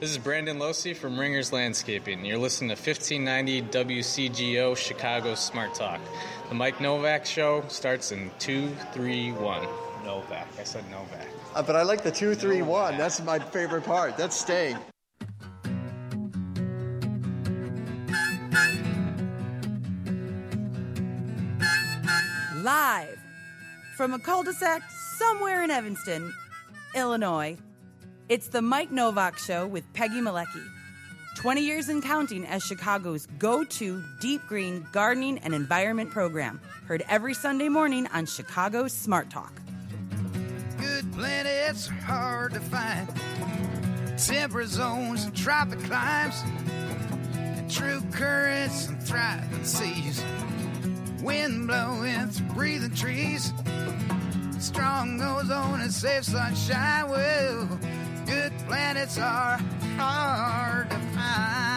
This is Brandon Losey from Ringers Landscaping. You're listening to 1590 WCGO Chicago Smart Talk. The Mike Novak Show starts in 231. Novak. I said Novak. Uh, but I like the two, three, one. That's my favorite part. That's staying. Live from a cul-de-sac somewhere in Evanston, Illinois. It's the Mike Novak Show with Peggy Malecki. 20 years and counting as Chicago's go to deep green gardening and environment program. Heard every Sunday morning on Chicago's Smart Talk. Good planets are hard to find. Temperate zones and tropic climes. And true currents and thriving seas. Wind blowing through breathing trees. Strong ozone and safe sunshine. Well, good planets are hard to find.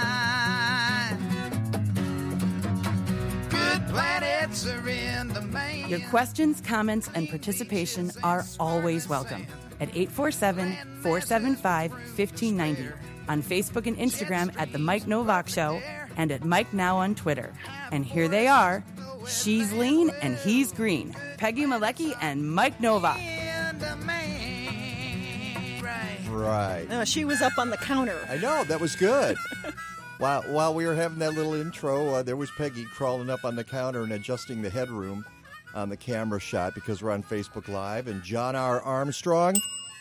Good planets are in the main. Your questions, comments, and participation are always welcome at 847 475 1590 on Facebook and Instagram at The Mike Novak Show and at Mike Now on Twitter. And here they are She's Lean and He's Green. Peggy Malecki and Mike Novak. In the main, right. No, she was up on the counter. I know that was good. while while we were having that little intro, uh, there was Peggy crawling up on the counter and adjusting the headroom on the camera shot because we're on Facebook Live. And John R. Armstrong,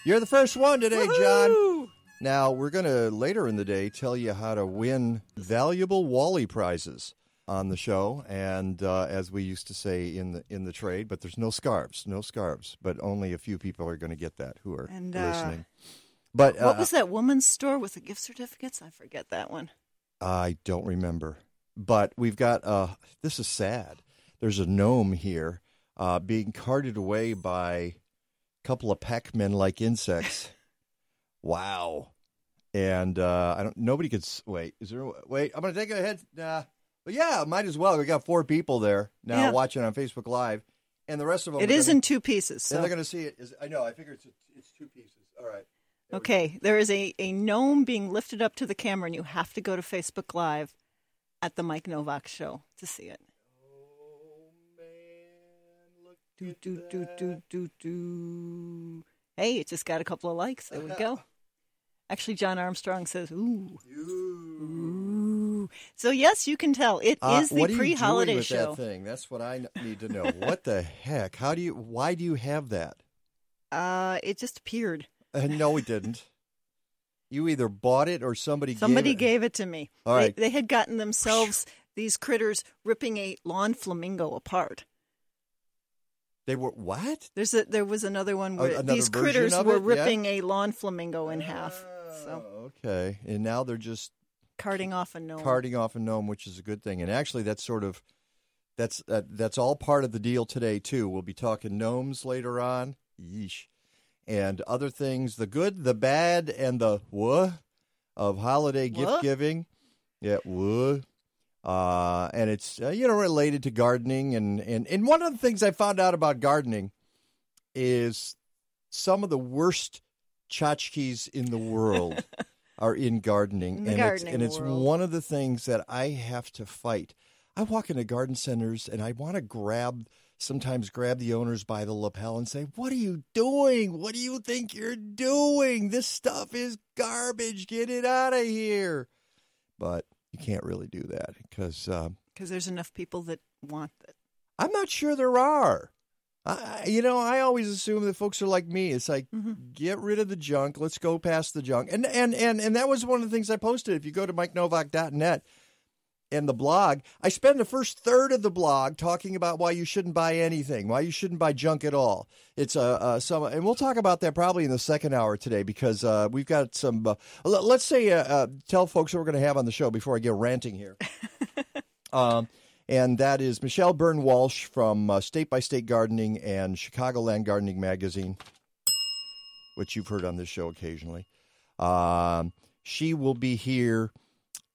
you're the first one today, John. Now we're going to later in the day tell you how to win valuable Wally prizes on the show, and uh, as we used to say in the in the trade, but there's no scarves, no scarves, but only a few people are going to get that who are And, uh, But uh, What was that woman's store with the gift certificates? I forget that one. I don't remember. But we've got uh this is sad. There's a gnome here uh being carted away by a couple of pac-men like insects. wow. And uh I don't nobody could wait. Is there wait, I'm going to take a head nah. But yeah, might as well. We got four people there now Yeah. watching on Facebook live and the rest of them It is gonna, in two pieces. and So. they're going to see it is I know, I figure it's it's two pieces. All right. Okay, there is a, a gnome being lifted up to the camera, and you have to go to Facebook Live at the Mike Novak Show to see it. Do, do, do, do, do, do. Hey, it just got a couple of likes. There we go. Actually, John Armstrong says, ooh. Ooh. So, yes, you can tell. It is Uh, the what are you pre doing holiday with show. that thing? That's what I need to know. what the heck? How do you? Why do you have that? Uh, it just appeared. Uh, no, we didn't. You either bought it or somebody Somebody gave it. gave it to me. All they, right. they had gotten themselves these critters ripping a lawn flamingo apart. They were what? There's a there was another one where another these critters were it? Yeah. ripping a lawn flamingo in half. So Oh, okay, and now they're just carting off a gnome. carting off a gnome, which is a good thing. And actually, that's sort of that's uh, that's all part of the deal today too. We'll be talking gnomes later on. Yeesh. And other things, the good, the bad, and the what of holiday gift giving. Yeah, what? Uh, and it's uh, you know related to gardening and, and and one of the things I found out about gardening is some of the worst tchotchkes in the world are in gardening, In and gardening it's and it's world. one of the things that I have to fight. I walk into garden centers and I want to grab sometimes grab the owners by the lapel and say, "What are you doing? What do you think you're doing? This stuff is garbage. Get it out of here." But you can't really do that because um, because there's enough people that want it. I'm not sure there are. I, you know, I always assume that folks are like me. It's like get rid of the junk. Let's go past the junk. And and and and that was one of the things I posted. If you go to mikenovak.net and the blog, I spend the first third of the blog talking about why you shouldn't buy anything, why you shouldn't buy junk at all. It's a, uh some, and we'll talk about that probably in the second hour today because uh, we've got some. Uh, let's say, uh, uh, tell folks what we're going to have on the show before I get ranting here. Um, and that is Michelle Byrne Walsh from uh, State by State Gardening and Chicagoland Gardening Magazine, which you've heard on this show occasionally. Um, she will be here,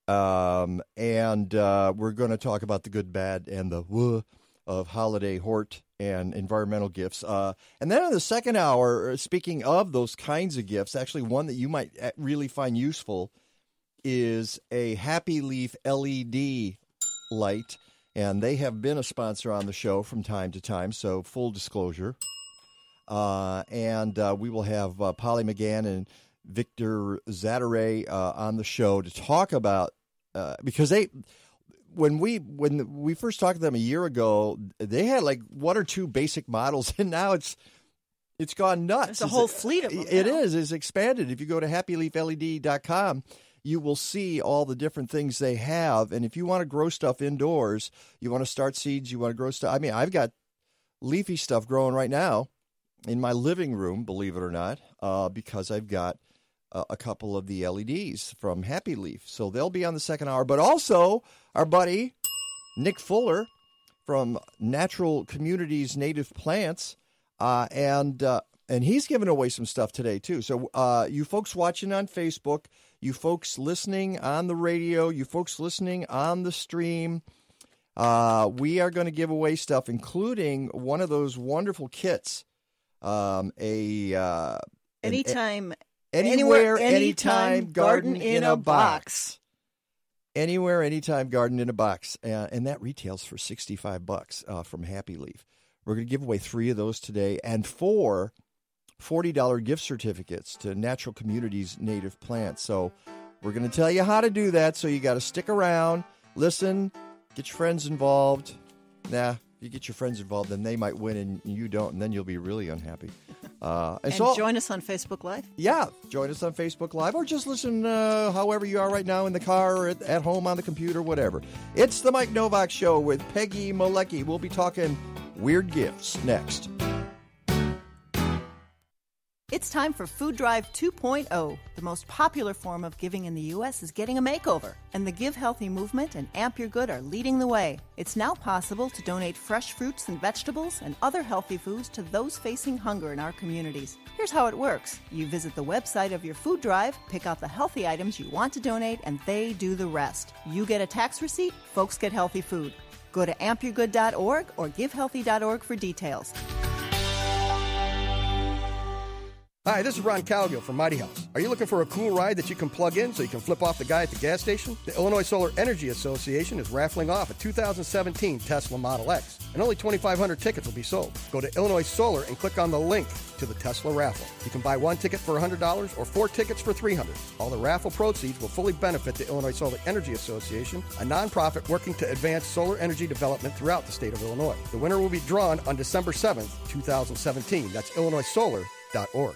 um, and uh, we're going to talk about the good, bad, and the woo of holiday hort and environmental gifts. Uh, and then in the second hour, speaking of those kinds of gifts, actually one that you might uh, really find useful is a Happy Leaf LED light. And they have been a sponsor on the show from time to time, so full disclosure. Uh, and uh, we will have uh, Polly McGann and Victor Zaderej uh, on the show to talk about uh, because they when we when we first talked to them a year ago, they had like one or two basic models, and now it's it's gone nuts. There's a whole fleet of them. It now. is. It's expanded. If you go to happyleafled.com, you will see all the different things they have. And if you want to grow stuff indoors, you want to start seeds, you want to grow stuff. I mean, I've got leafy stuff growing right now in my living room, believe it or not, uh, because I've got a couple of the LEDs from Happy Leaf. So they'll be on the second hour. But also, our buddy Nick Fuller from Natural Communities Native Plants, uh, and uh, and he's giving away some stuff today too. So uh, you folks watching on Facebook, you folks listening on the radio, you folks listening on the stream. Uh, we are going to give away stuff, including one of those wonderful kits. Um, a uh, an- Anytime, anywhere, anywhere, anytime, garden in a box. Anywhere, anytime, garden in a box, uh, and that retails for sixty-five bucks uh, from Happy Leaf. We're going to give away three of those today, and four $40 gift certificates to Natural Communities Native Plants. So we're going to tell you how to do that. So you got to stick around, listen, get your friends involved. Nah, you get your friends involved, then they might win and you don't, and then you'll be really unhappy. Uh, and so, join us on Facebook Live. yeah, join us on Facebook Live or just listen uh, however you are right now in the car or at, at home on the computer, whatever. It's the Mike Novak Show with Peggy Malecki. We'll be talking weird gifts next. It's time for Food Drive 2.0. The most popular form of giving in the U.S. is getting a makeover, and the Give Healthy movement and Amp Your Good are leading the way. It's now possible to donate fresh fruits and vegetables and other healthy foods to those facing hunger in our communities. Here's how it works you visit the website of your food drive, pick out the healthy items you want to donate, and they do the rest. You get a tax receipt, folks get healthy food. Go to ampyourgood.org or givehealthy.org for details. Hi, this is Ron Calgill from Mighty House. Are you looking for a cool ride that you can plug in so you can flip off the guy at the gas station? The Illinois Solar Energy Association is raffling off a 2017 Tesla Model X, and only 2,500 tickets will be sold. Go to Illinois Solar and click on the link to the Tesla raffle. You can buy one ticket for $100 or four tickets for 300. All the raffle proceeds will fully benefit the Illinois Solar Energy Association, a nonprofit working to advance solar energy development throughout the state of Illinois. The winner will be drawn on December 7th, 2017. That's illinoissolar.org.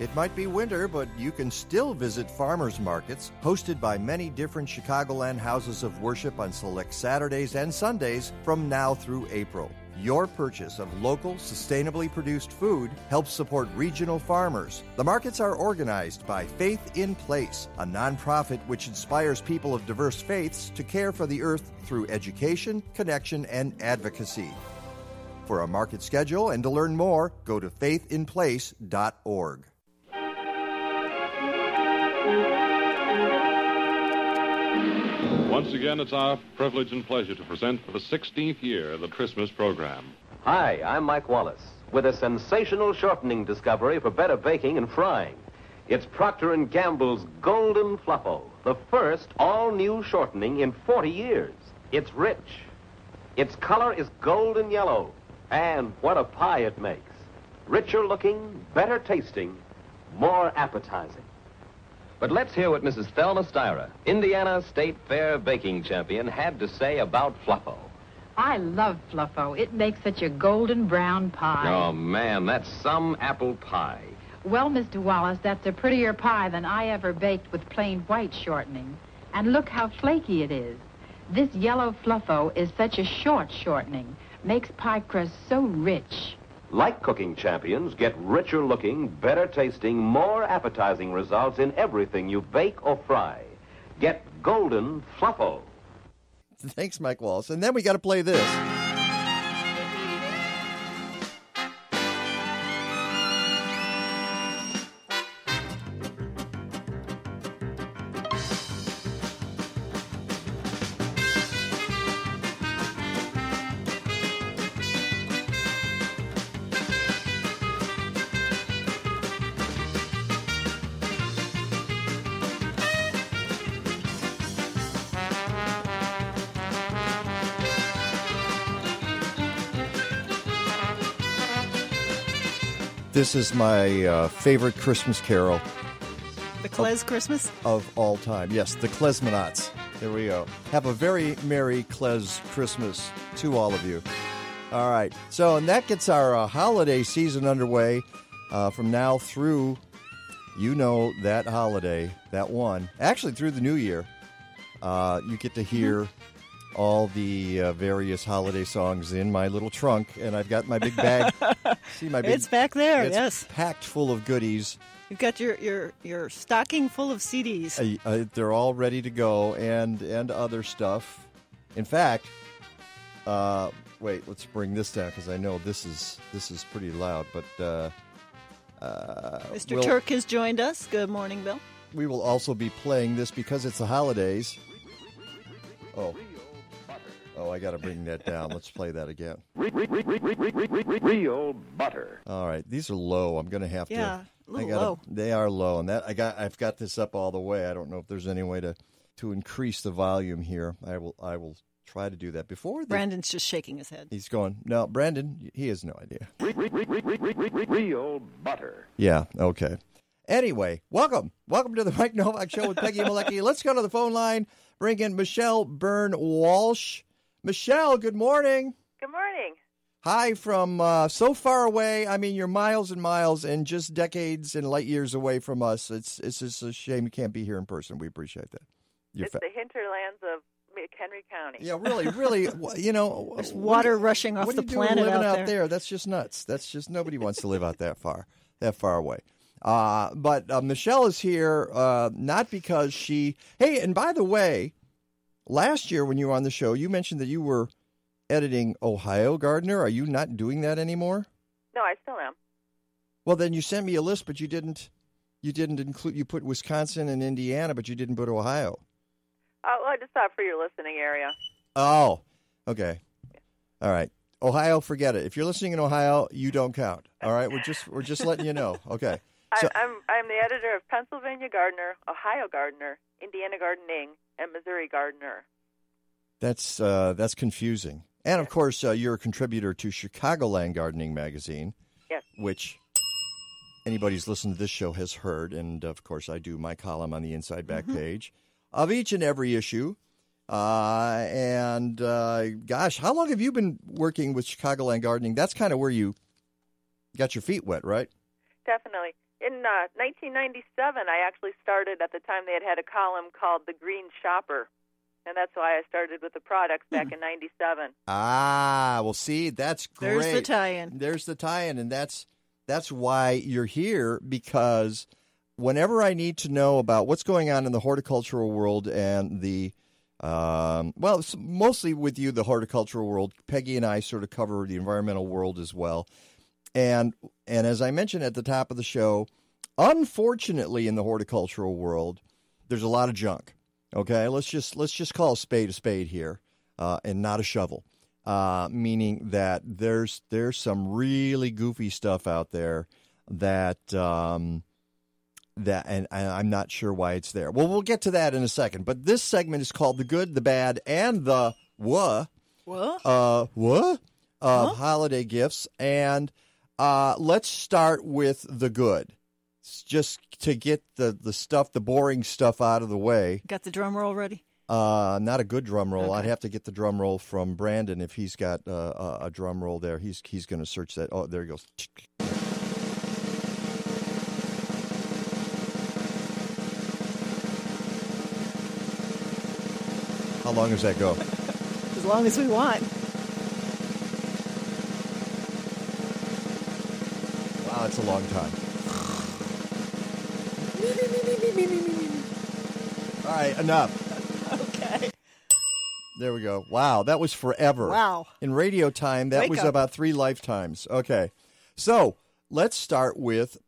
It might be winter, but you can still visit farmers markets hosted by many different Chicagoland houses of worship on select Saturdays and Sundays from now through April. Your purchase of local, sustainably produced food helps support regional farmers. The markets are organized by Faith in Place, a nonprofit which inspires people of diverse faiths to care for the earth through education, connection, and advocacy. For a market schedule and to learn more, go to faithinplace.org. Once again, it's our privilege and pleasure to present for the 16th year the Christmas program. Hi, I'm Mike Wallace with a sensational shortening discovery for better baking and frying. It's Procter & Gamble's Golden Fluffo, the first all-new shortening in 40 years. It's rich. Its color is golden yellow, and what a pie it makes. Richer looking, better tasting, more appetizing. But let's hear what Mrs. Thelma Styra, Indiana State Fair baking champion, had to say about Fluffo. I love Fluffo. It makes such a golden brown pie. Oh, man, that's some apple pie. Well, Mr. Wallace, that's a prettier pie than I ever baked with plain white shortening. And look how flaky it is. This yellow Fluffo is such a short shortening, makes pie crust so rich. Like cooking champions, get richer looking, better tasting, more appetizing results in everything you bake or fry. Get Golden Fluffo. Thanks, Mike Wallace. And then we got to play this. This is my uh, favorite Christmas carol The Klez Christmas? of all time. Yes, the Klezmonauts. There we go. Have a very merry Klez Christmas to all of you. All right. So, and that gets our uh, holiday season underway uh, from now through, you know, that holiday, that one. Actually, through the new year. Uh, you get to hear all the uh, various holiday songs in my little trunk, and I've got my big bag. See my big It's back there, it's yes. packed full of goodies. You've got your, your, your stocking full of CDs. Uh, uh, they're all ready to go, and and other stuff. In fact, uh, wait, let's bring this down because I know this is this is pretty loud. But uh, uh, Mr. we'll- Turk has joined us. Good morning, Bill. we will also be playing this because it's the holidays. Oh, oh, I got to bring that down. Let's play that again. Real butter. All right, these are low. I'm going to have to. Yeah, a little I gotta- low. They are low, and that I got. I've got this up all the way. I don't know if there's any way to to increase the volume here. I will. I will try to do that before. The, Brandon's just shaking his head. He's going. No, Brandon. He has no idea. Real butter. Yeah. Okay. Anyway, welcome. Welcome to the Mike Novak Show with Peggy Malecki. Let's go to the phone line. Bring in Michelle Byrne Walsh. Michelle, good morning. Good morning. Hi from uh, so far away. I mean, you're miles and miles and just decades and light years away from us. It's it's just a shame you can't be here in person. We appreciate that. You're it's fa- the hinterlands of McHenry County. yeah, really, really. You know, There's water you- rushing off what the are you doing planet living out there. That's just nuts. That's just nobody wants to live out that far, that far away. Uh, but uh, Michelle is here uh, not because she. Hey, and by the way, last year when you were on the show, you mentioned that you were editing Ohio Gardener. Are you not doing that anymore? No, I still am. Well, then you sent me a list, but you didn't. You didn't include. You put Wisconsin and Indiana, but you didn't put Ohio. Oh, well, I just thought for your listening area. Oh, okay. All right. Ohio, forget it. If you're listening in Ohio, you don't count. All right, we're just we're just letting you know. Okay. So, I'm I'm the editor of Pennsylvania Gardener, Ohio Gardener, Indiana Gardening, and Missouri Gardener. that's uh, that's confusing. And of course, uh, you're a contributor to Chicagoland Gardening magazine, Yes. which anybody who's listened to this show has heard. And of course, I do my column on the inside back page of each and every issue. Uh, and uh, gosh, how long have you been working with Chicagoland Gardening? That's kind of where you got your feet wet, right? Definitely. In uh, 1997, I actually started at the time they had had a column called The Green Shopper. And that's why I started with the products back in 97. Ah, well, see, that's great. There's the tie-in. There's the tie-in, and that's that's why you're here because whenever I need to know about what's going on in the horticultural world and the um, well, mostly with you, the horticultural world. Peggy and I sort of cover the environmental world as well, and and as I mentioned at the top of the show, unfortunately, in the horticultural world, there's a lot of junk. Okay, let's just let's just call a spade a spade here, uh, and not a shovel. Uh, meaning that there's there's some really goofy stuff out there that um, that and, I'm not sure why it's there. Well, we'll get to that in a second. But this segment is called the good, the bad, and the what? What? Uh, what? Of holiday gifts, and uh, let's start with the good. It's just to get the the stuff, the boring stuff out of the way. Got the drum roll ready? Uh, not a good drum roll. I'd have to get the drum roll from Brandon if he's got uh, a, a drum roll there. He's he's going to search that. Oh, there he goes. How long does that go? As long as we want. Oh, it's a long time. All right, enough. Okay. There we go. Wow, that was forever. Wow. In radio time, that Wake was up. about three lifetimes. Okay. So let's start with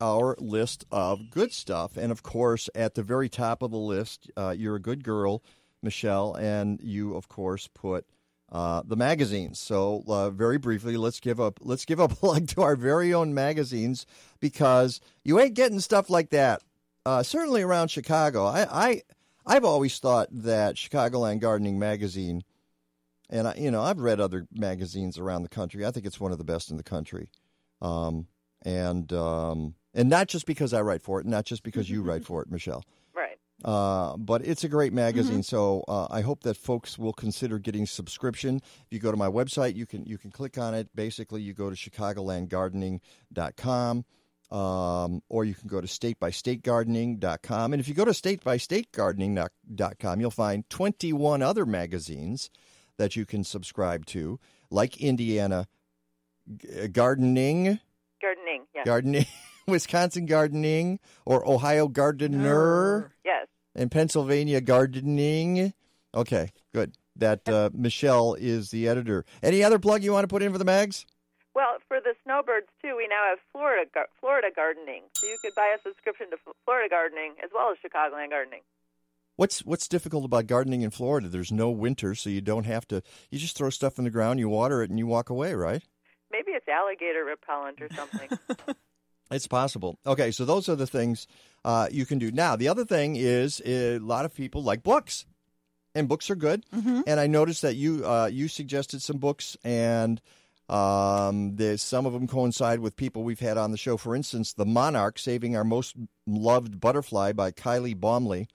our list of good stuff. And of course, at the very top of the list, uh, you're a good girl, Michelle, and you, of course, put uh, the magazines. So uh, very briefly, let's give up let's give a plug to our very own magazines because you ain't getting stuff like that. Uh, certainly around Chicago, I, I I've always thought that Chicagoland Gardening magazine, and I, you know I've read other magazines around the country. I think it's one of the best in the country, um, and um, and not just because I write for it, not just because you write for it, Michelle. Uh, but it's a great magazine, so uh, I hope that folks will consider getting subscription. If you go to my website, you can you can click on it. Basically, you go to chicagolandgardening.com, um, or you can go to statebystategardening.com. And if you go to statebystategardening.com, you'll find 21 other magazines that you can subscribe to, like Indiana G- Gardening, Gardening. Yes. Gardening, Wisconsin Gardening, or Ohio Gardener yes. And Pennsylvania Gardening. Okay, good. That uh, Michelle is the editor. Any other plug you want to put in for the mags? Well, for the snowbirds too, we now have Florida gar- Florida gardening, so you could buy a subscription to Florida gardening as well as Chicagoland gardening. What's what's difficult about gardening in Florida? There's no winter, so you don't have to. You just throw stuff in the ground, you water it, and you walk away, right? Maybe it's alligator repellent or something. It's possible. Okay, so those are the things uh, you can do. Now, the other thing is uh, a lot of people like books, and books are good. And I noticed that you uh, you suggested some books, and um, there's some of them coincide with people we've had on the show. For instance, "The Monarch: Saving Our Most Loved Butterfly" by Kylee Baumle.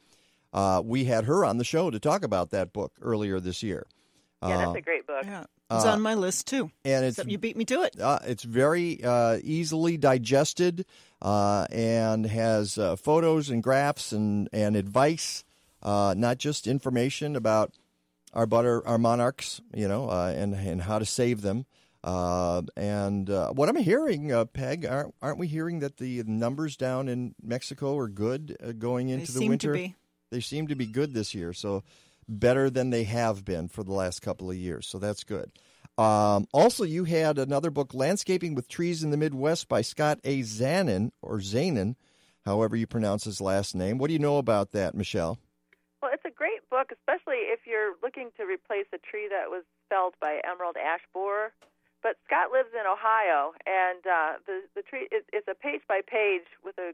Uh, we had her on the show to talk about that book earlier this year. Yeah, that's Uh, a great book. Yeah. It's Uh, on my list too. and it's Except you beat me to it. uh, it's very uh, easily digested uh, and has uh, photos and graphs and, and advice, uh, not just information about our butter, our monarchs, you know, uh, and and how to save them. Uh, and uh, what I'm hearing, uh, Peg, aren't, aren't we hearing that the numbers down in Mexico are good uh, going into the seem to winter? be. They seem to be good this year, so better than they have been for the last couple of years. So that's good. Um, also, you had another book, Landscaping with Trees in the Midwest by Scott A. Zanin, or Zanin, however you pronounce his last name. What do you know about that, Michelle? Well, it's a great book, especially if you're looking to replace a tree that was felled by emerald ash borer. But Scott lives in Ohio, and uh, the the tree it, it's a page by page with a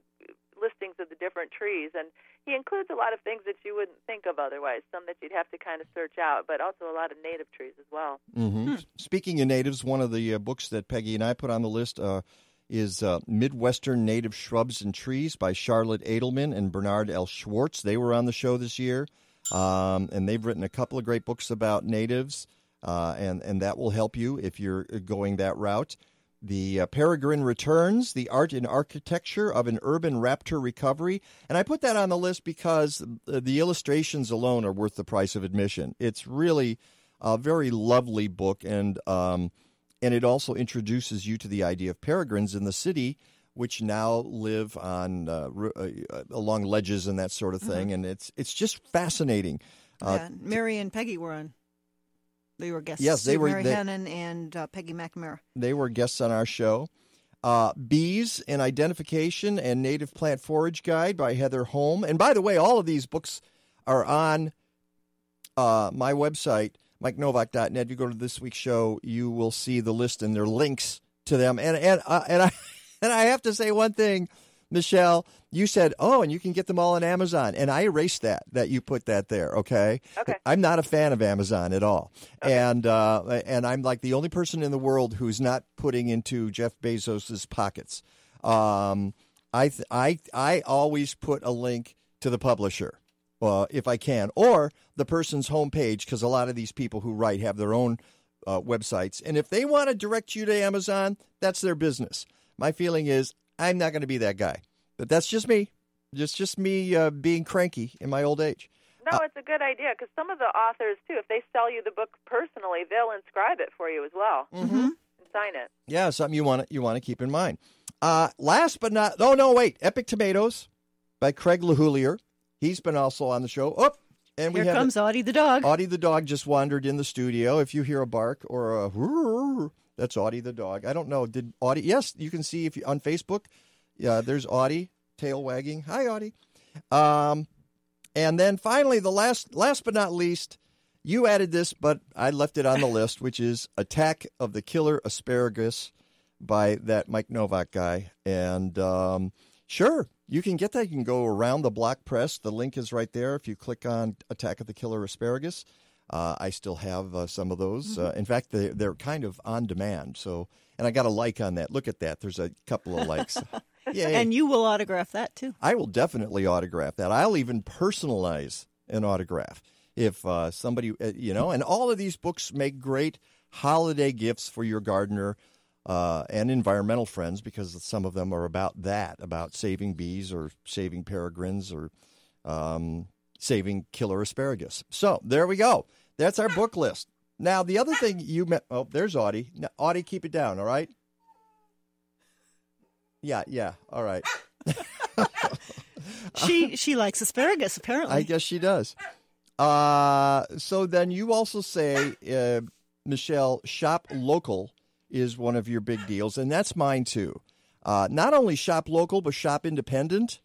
listings of the different trees, and he includes a lot of things that you wouldn't think of otherwise. Some that you'd have to kind of search out, but also a lot of native trees as well. Mm-hmm. Speaking of natives, one of the uh, books that Peggy and I put on the list uh, is uh, Midwestern Native Shrubs and Trees by Charlotte Adelman and Bernard L. Schwartz. They were on the show this year, um, and they've written a couple of great books about natives, uh, and, and that will help you if you're going that route. The uh, Peregrine Returns, The Art and Architecture of an Urban Raptor Recovery. And I put that on the list because uh, the illustrations alone are worth the price of admission. It's really a very lovely book, and um, and it also introduces you to the idea of peregrines in the city, which now live on uh, r- uh, along ledges and that sort of thing, and it's it's just fascinating. Uh, yeah, Mary and Peggy were on. They were guests. Yes, they were- Mary they- Hennen and uh, Peggy Macnamara. They were guests on our show. Uh, Bees and Identification and Native Plant Forage Guide by Heather Holm. And by the way, all of these books are on uh, my website, MikeNovak.net. If you go to this week's show, you will see the list and there are links to them. And and uh, and I and I have to say one thing, Michelle. You said, "Oh, and you can get them all on Amazon," and I erased that. That you put that there. Okay. Okay. I'm not a fan of Amazon at all, and uh, and I'm like the only person in the world who's not putting into Jeff Bezos's pockets. Um, I th- I I always put a link to the publisher, uh, if I can, or the person's homepage, because a lot of these people who write have their own uh, websites, and if they want to direct you to Amazon, that's their business. My feeling is I'm not going to be that guy, but that's just me. Just just me uh, being cranky in my old age. No, it's a good idea because some of the authors too, if they sell you the book personally, they'll inscribe it for you as well Mm-hmm. and sign it. Yeah, something you want to, you want to keep in mind. Uh, last but not, oh no, wait, Epic Tomatoes by Craig LeHoullier. He's been also on the show. Oh, and we Here have comes Audie the dog. Audie the dog just wandered in the studio. If you hear a bark or a whirr, that's Audie the dog. I don't know. Did Audie? Yes, you can see if you on Facebook. Yeah, there's Audie tail wagging. Hi, Audie. Um, and then finally, the last, last but not least, you added this, but I left it on the list, which is Attack of the Killer Asparagus by that Mike Novak guy. And um, sure, you can get that. You can go around the block press. The link is right there. If you click on Attack of the Killer Asparagus, uh, I still have uh, some of those. Uh, in fact, they, they're kind of on demand. So, and I got a like on that. Look at that. There's a couple of likes. Yay. And you will autograph that too. I will definitely autograph that. I'll even personalize an autograph if uh, somebody, uh, you know, and all of these books make great holiday gifts for your gardener uh, and environmental friends because some of them are about that, about saving bees or saving peregrines or um, saving killer asparagus. So there we go. That's our book list. Now, the other thing you met, oh, there's Audie. Now, Audie, keep it down, all right? Yeah, yeah, all right. She she likes asparagus apparently. I guess she does. Uh, so then you also say, uh, Michelle, shop local is one of your big deals, and that's mine too. Uh, not only shop local, but shop independent.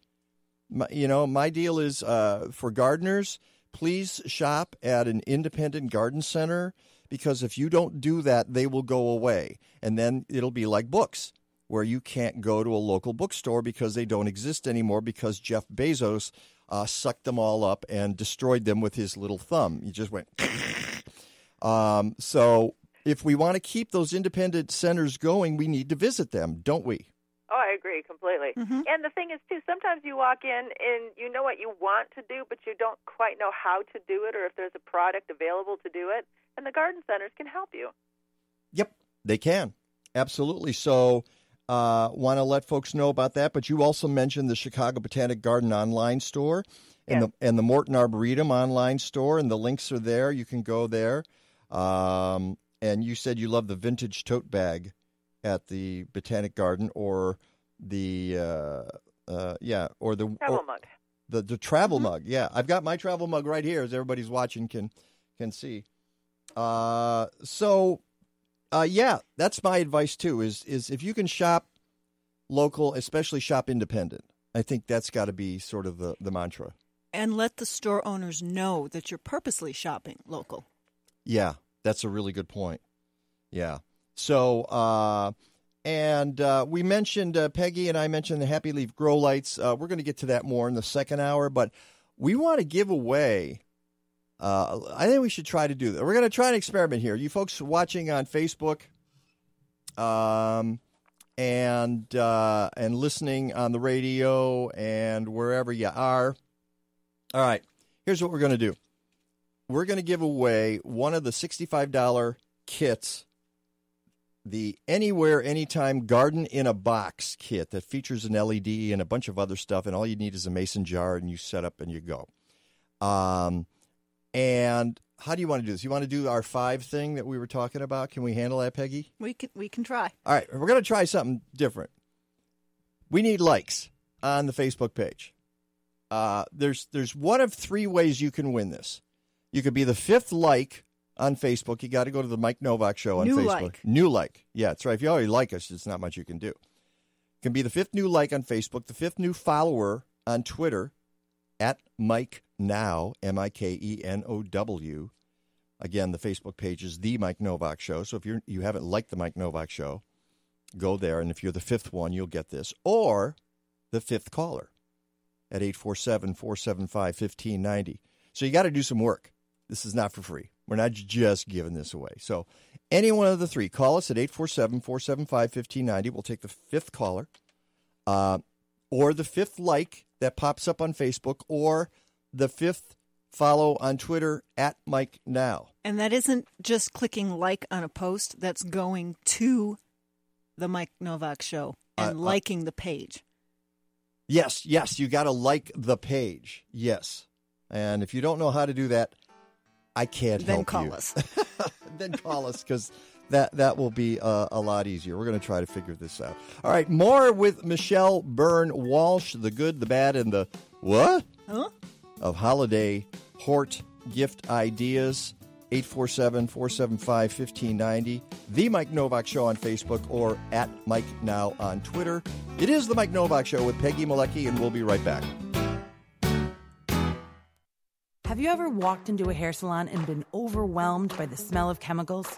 My, you know, my deal is uh, for gardeners, please shop at an independent garden center because if you don't do that, they will go away. And then it'll be like books where you can't go to a local bookstore because they don't exist anymore because Jeff Bezos uh, sucked them all up and destroyed them with his little thumb. He just went. um, so if we want to keep those independent centers going, we need to visit them, don't we? Oh, I agree completely. And the thing is, too, sometimes you walk in and you know what you want to do, but you don't quite know how to do it or if there's a product available to do it. And the garden centers can help you. Yep, they can. Absolutely. So, uh, want to let folks know about that. But you also mentioned the Chicago Botanic Garden online store and the and the Morton Arboretum online store, and the links are there. You can go there. Um, and you said you love the vintage tote bag at the Botanic Garden, or the uh, uh, yeah, or the Travel or- mug. the the travel mug. Yeah, I've got my travel mug right here, as everybody's watching can can see. Uh, so, uh, yeah, that's my advice too. Is is if you can shop local, especially shop independent. I think that's got to be sort of the the mantra. and let the store owners know that you're purposely shopping local. Yeah, that's a really good point. Yeah. So, uh, and uh, we mentioned uh, Peggy and I mentioned the Happy Leaf grow lights. Uh, we're going to get to that more in the second hour, but we want to give away. Uh, I think we should try to do that. We're going to try an experiment here. You folks watching on Facebook, um, and uh, and listening on the radio and wherever you are. All right, here's what we're going to do we're going to give away one of the $65 kits, the Anywhere, Anytime Garden in a Box kit that features an LED and a bunch of other stuff. And all you need is a mason jar and you set up and you go. Um, and how do you want to do this? You want to do our five thing that we were talking about? Can we handle that, Peggy? We can we can try. All right, we're going to try something different. We need likes on the Facebook page. Uh, there's there's one of three ways you can win this. You could be the fifth like on Facebook. You got to go to the Mike Novak Show on New Facebook. like. New like, yeah, that's right. If you already like us, it's not much you can do. Can be the fifth new like on Facebook, the fifth new follower on Twitter at Mike Now M I K E N O W. Again, the Facebook page is the Mike Novak Show. So if you you haven't liked the Mike Novak Show, go there, and if you're the fifth one, you'll get this. Or the fifth caller at 847 475 1590. So you got to do some work. This is not for free. We're not just giving this away. So any one of the three, call us at 847 475 1590. We'll take the fifth caller uh, or the fifth like that pops up on Facebook or the fifth follow on Twitter at Mike Now. And that isn't just clicking like on a post, that's going to the Mike Novak show and Uh, uh, liking the page. Yes, yes, you got to like the page. Yes. And if you don't know how to do that, I can't help. Then help call you. us. then call us because that that will be uh, a lot easier. We're going to try to figure this out. All right, more with Michelle Byrne Walsh, the good, the bad, and the what Huh? of holiday hort gift ideas. 847 475 1590. The Mike Novak Show on Facebook or at Mike Now on Twitter. It is The Mike Novak Show with Peggy Malecki, and we'll be right back. Have you ever walked into a hair salon and been overwhelmed by the smell of chemicals?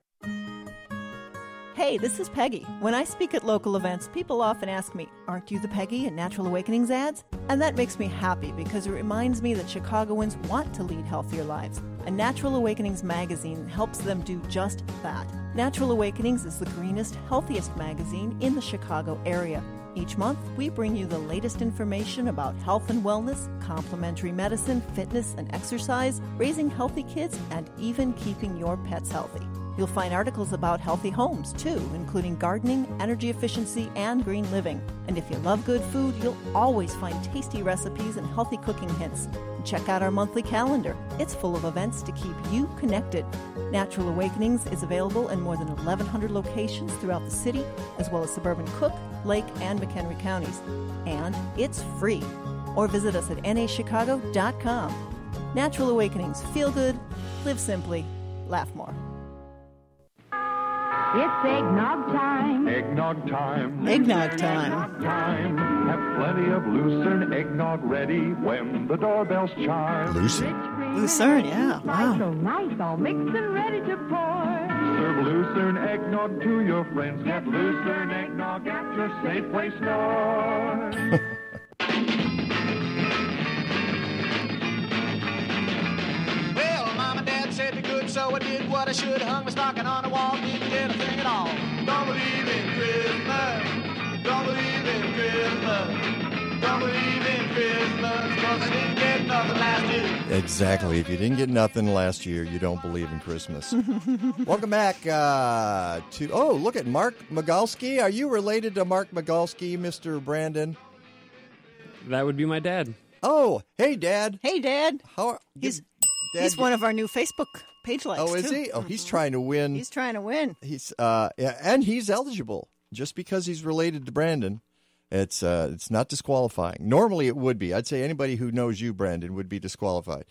Hey, this is Peggy. When I speak at local events, people often ask me, Aren't you the Peggy in Natural Awakenings ads? And that makes me happy because it reminds me that Chicagoans want to lead healthier lives. A Natural Awakenings magazine helps them do just that. Natural Awakenings is the greenest, healthiest magazine in the Chicago area. Each month, we bring you the latest information about health and wellness, complementary medicine, fitness and exercise, raising healthy kids, and even keeping your pets healthy. You'll find articles about healthy homes, too, including gardening, energy efficiency, and green living. And if you love good food, you'll always find tasty recipes and healthy cooking hints. Check out our monthly calendar. It's full of events to keep you connected. Natural Awakenings is available in more than 1,100 locations throughout the city, as well as suburban Cook, Lake, and McHenry counties. And it's free. Or visit us at nachicago.com. Natural Awakenings. Feel good, live simply, laugh more. It's eggnog time. Eggnog time. Eggnog time. Eggnog time. Have plenty of Lucerne eggnog ready when the doorbells chime. Lucerne? Lucerne, yeah. Wow. So nice, all mixed and ready to pour. Serve Lucerne eggnog to your friends. Get Lucerne eggnog at your Safeway store. so I did what I should. Hung my stocking on the wall, didn't get a thing at all. Don't believe in Christmas. Don't believe in Christmas. Don't believe in Christmas, cause I didn't get nothing last year. Exactly. If you didn't get nothing last year, you don't believe in Christmas. Welcome back uh, to. Oh, look at Mark Magalski. Are you related to Mark Magalski, Mr. Brandon? That would be my dad. Oh, hey, Dad. Hey, Dad. How are, He's Dad, he's one of our new Facebook page likes. Oh, is too. he? Oh, he's trying to win. He's trying to win. He's uh, yeah, and he's eligible just because he's related to Brandon. It's uh, it's not disqualifying. Normally, it would be. I'd say anybody who knows you, Brandon, would be disqualified.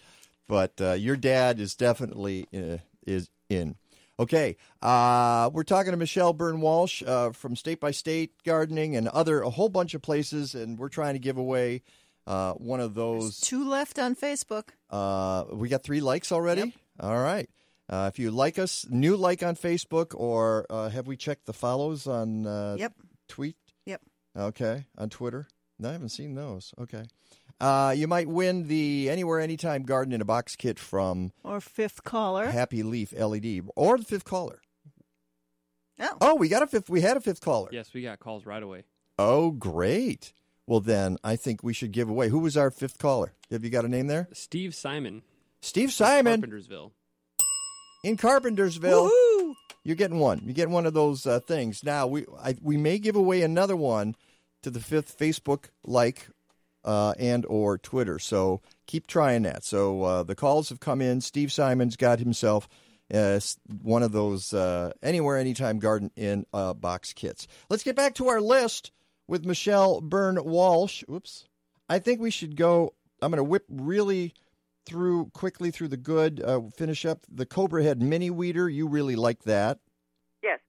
But uh, your dad is definitely uh, is in. Okay, uh, we're talking to Michelle Byrne Walsh uh, from State by State Gardening and other a whole bunch of places, and we're trying to give away uh, one of those. Two left on Facebook. Uh, we got three likes already. All right. Uh, if you like us, new like on Facebook, or uh, have we checked the follows on uh, Yep. tweet? Yep. Okay, on Twitter. No, I haven't seen those. Okay. Uh, you might win the Anywhere Anytime Garden in a Box kit from Or fifth caller. Happy Leaf LED, or the fifth caller. Oh. Oh, we got a fifth. We had a fifth caller. Yes, we got calls right away. Oh, great. Well, then I think we should give away. Who was our fifth caller? Have you got a name there? Steve Simon. Steve Simon Carpentersville. in Carpentersville. Woohoo! You're getting one. You're getting one of those uh, things. Now we I, we may give away another one to the fifth Facebook like uh, and or Twitter. So keep trying that. So uh, the calls have come in. Steve Simon's got himself uh, one of those uh, anywhere, anytime garden in uh, box kits. Let's get back to our list with Michelle Byrne Walsh. Oops. I think we should go. I'm going to whip really through quickly through the good. Uh, finish up the Cobra Head mini weeder. You really like that. Yes.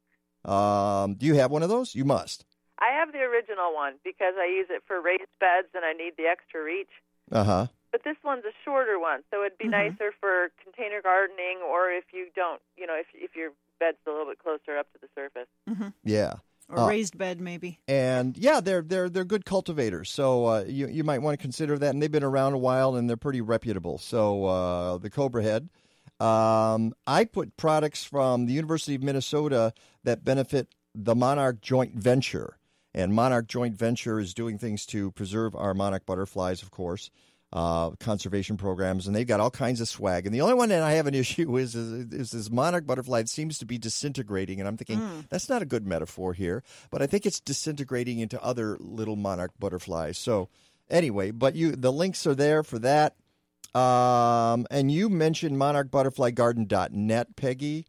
Um, do you have one of those? You must. I have the original one because I use it for raised beds and I need the extra reach. Uh huh. But this one's a shorter one, so it'd be nicer for container gardening or if you don't, you know, if if your bed's a little bit closer up to the surface. Mm-hmm. Yeah. Or Uh, raised bed, maybe. and yeah, they're they're they're good cultivators. So uh, you you might want to consider that. And they've been around a while, and they're pretty reputable. So uh, the Cobra Head. Um, I put products from the University of Minnesota that benefit the Monarch Joint Venture, and Monarch Joint Venture is doing things to preserve our monarch butterflies, of course. Uh, conservation programs, and they've got all kinds of swag. And the only one that I have an issue is is, is this monarch butterfly. It seems to be disintegrating, and I'm thinking Mm. that's not a good metaphor here. But I think it's disintegrating into other little monarch butterflies. So anyway, but you the links are there for that. Um, and you mentioned monarchbutterflygarden.net, Peggy,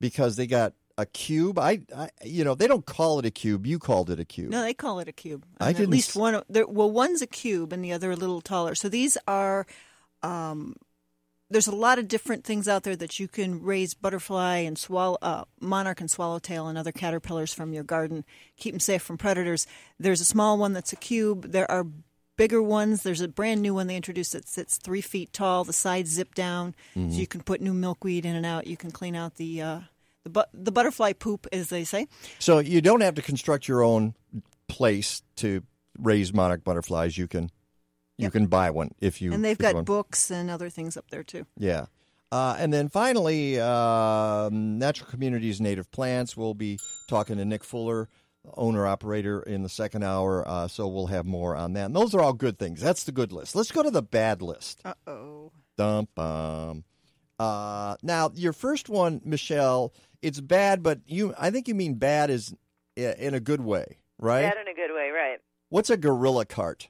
because they got a cube. I, I, you know, they don't call it a cube. You called it a cube. No, they call it a cube. I And didn't At least one. well, one's a cube and the other a little taller. So these are. Um, there's a lot of different things out there that you can raise butterfly and swallow, uh, monarch and swallowtail and other caterpillars from your garden. Keep them safe from predators. There's a small one that's a cube. There are bigger ones. There's a brand new one they introduced that's, that's three feet tall. The sides zip down, Mhm. so you can put new milkweed in and out. You can clean out the uh, the, bu- the butterfly poop, as they say. So you don't have to construct your own place to raise monarch butterflies. You can, you can buy one if you. and they've got want. books and other things up there too. Yeah. Uh, and then finally, um Natural Communities Native Plants. We'll be talking to Nick Fuller, owner operator, in the second hour. Uh, so we'll have more on that. And those are all good things. That's the good list. Let's go to the bad list. Uh oh. Dum bum. Uh, now your first one, Michelle. It's bad, but you. I think you mean bad is in a good way, right? That in a good way, right? What's a gorilla cart?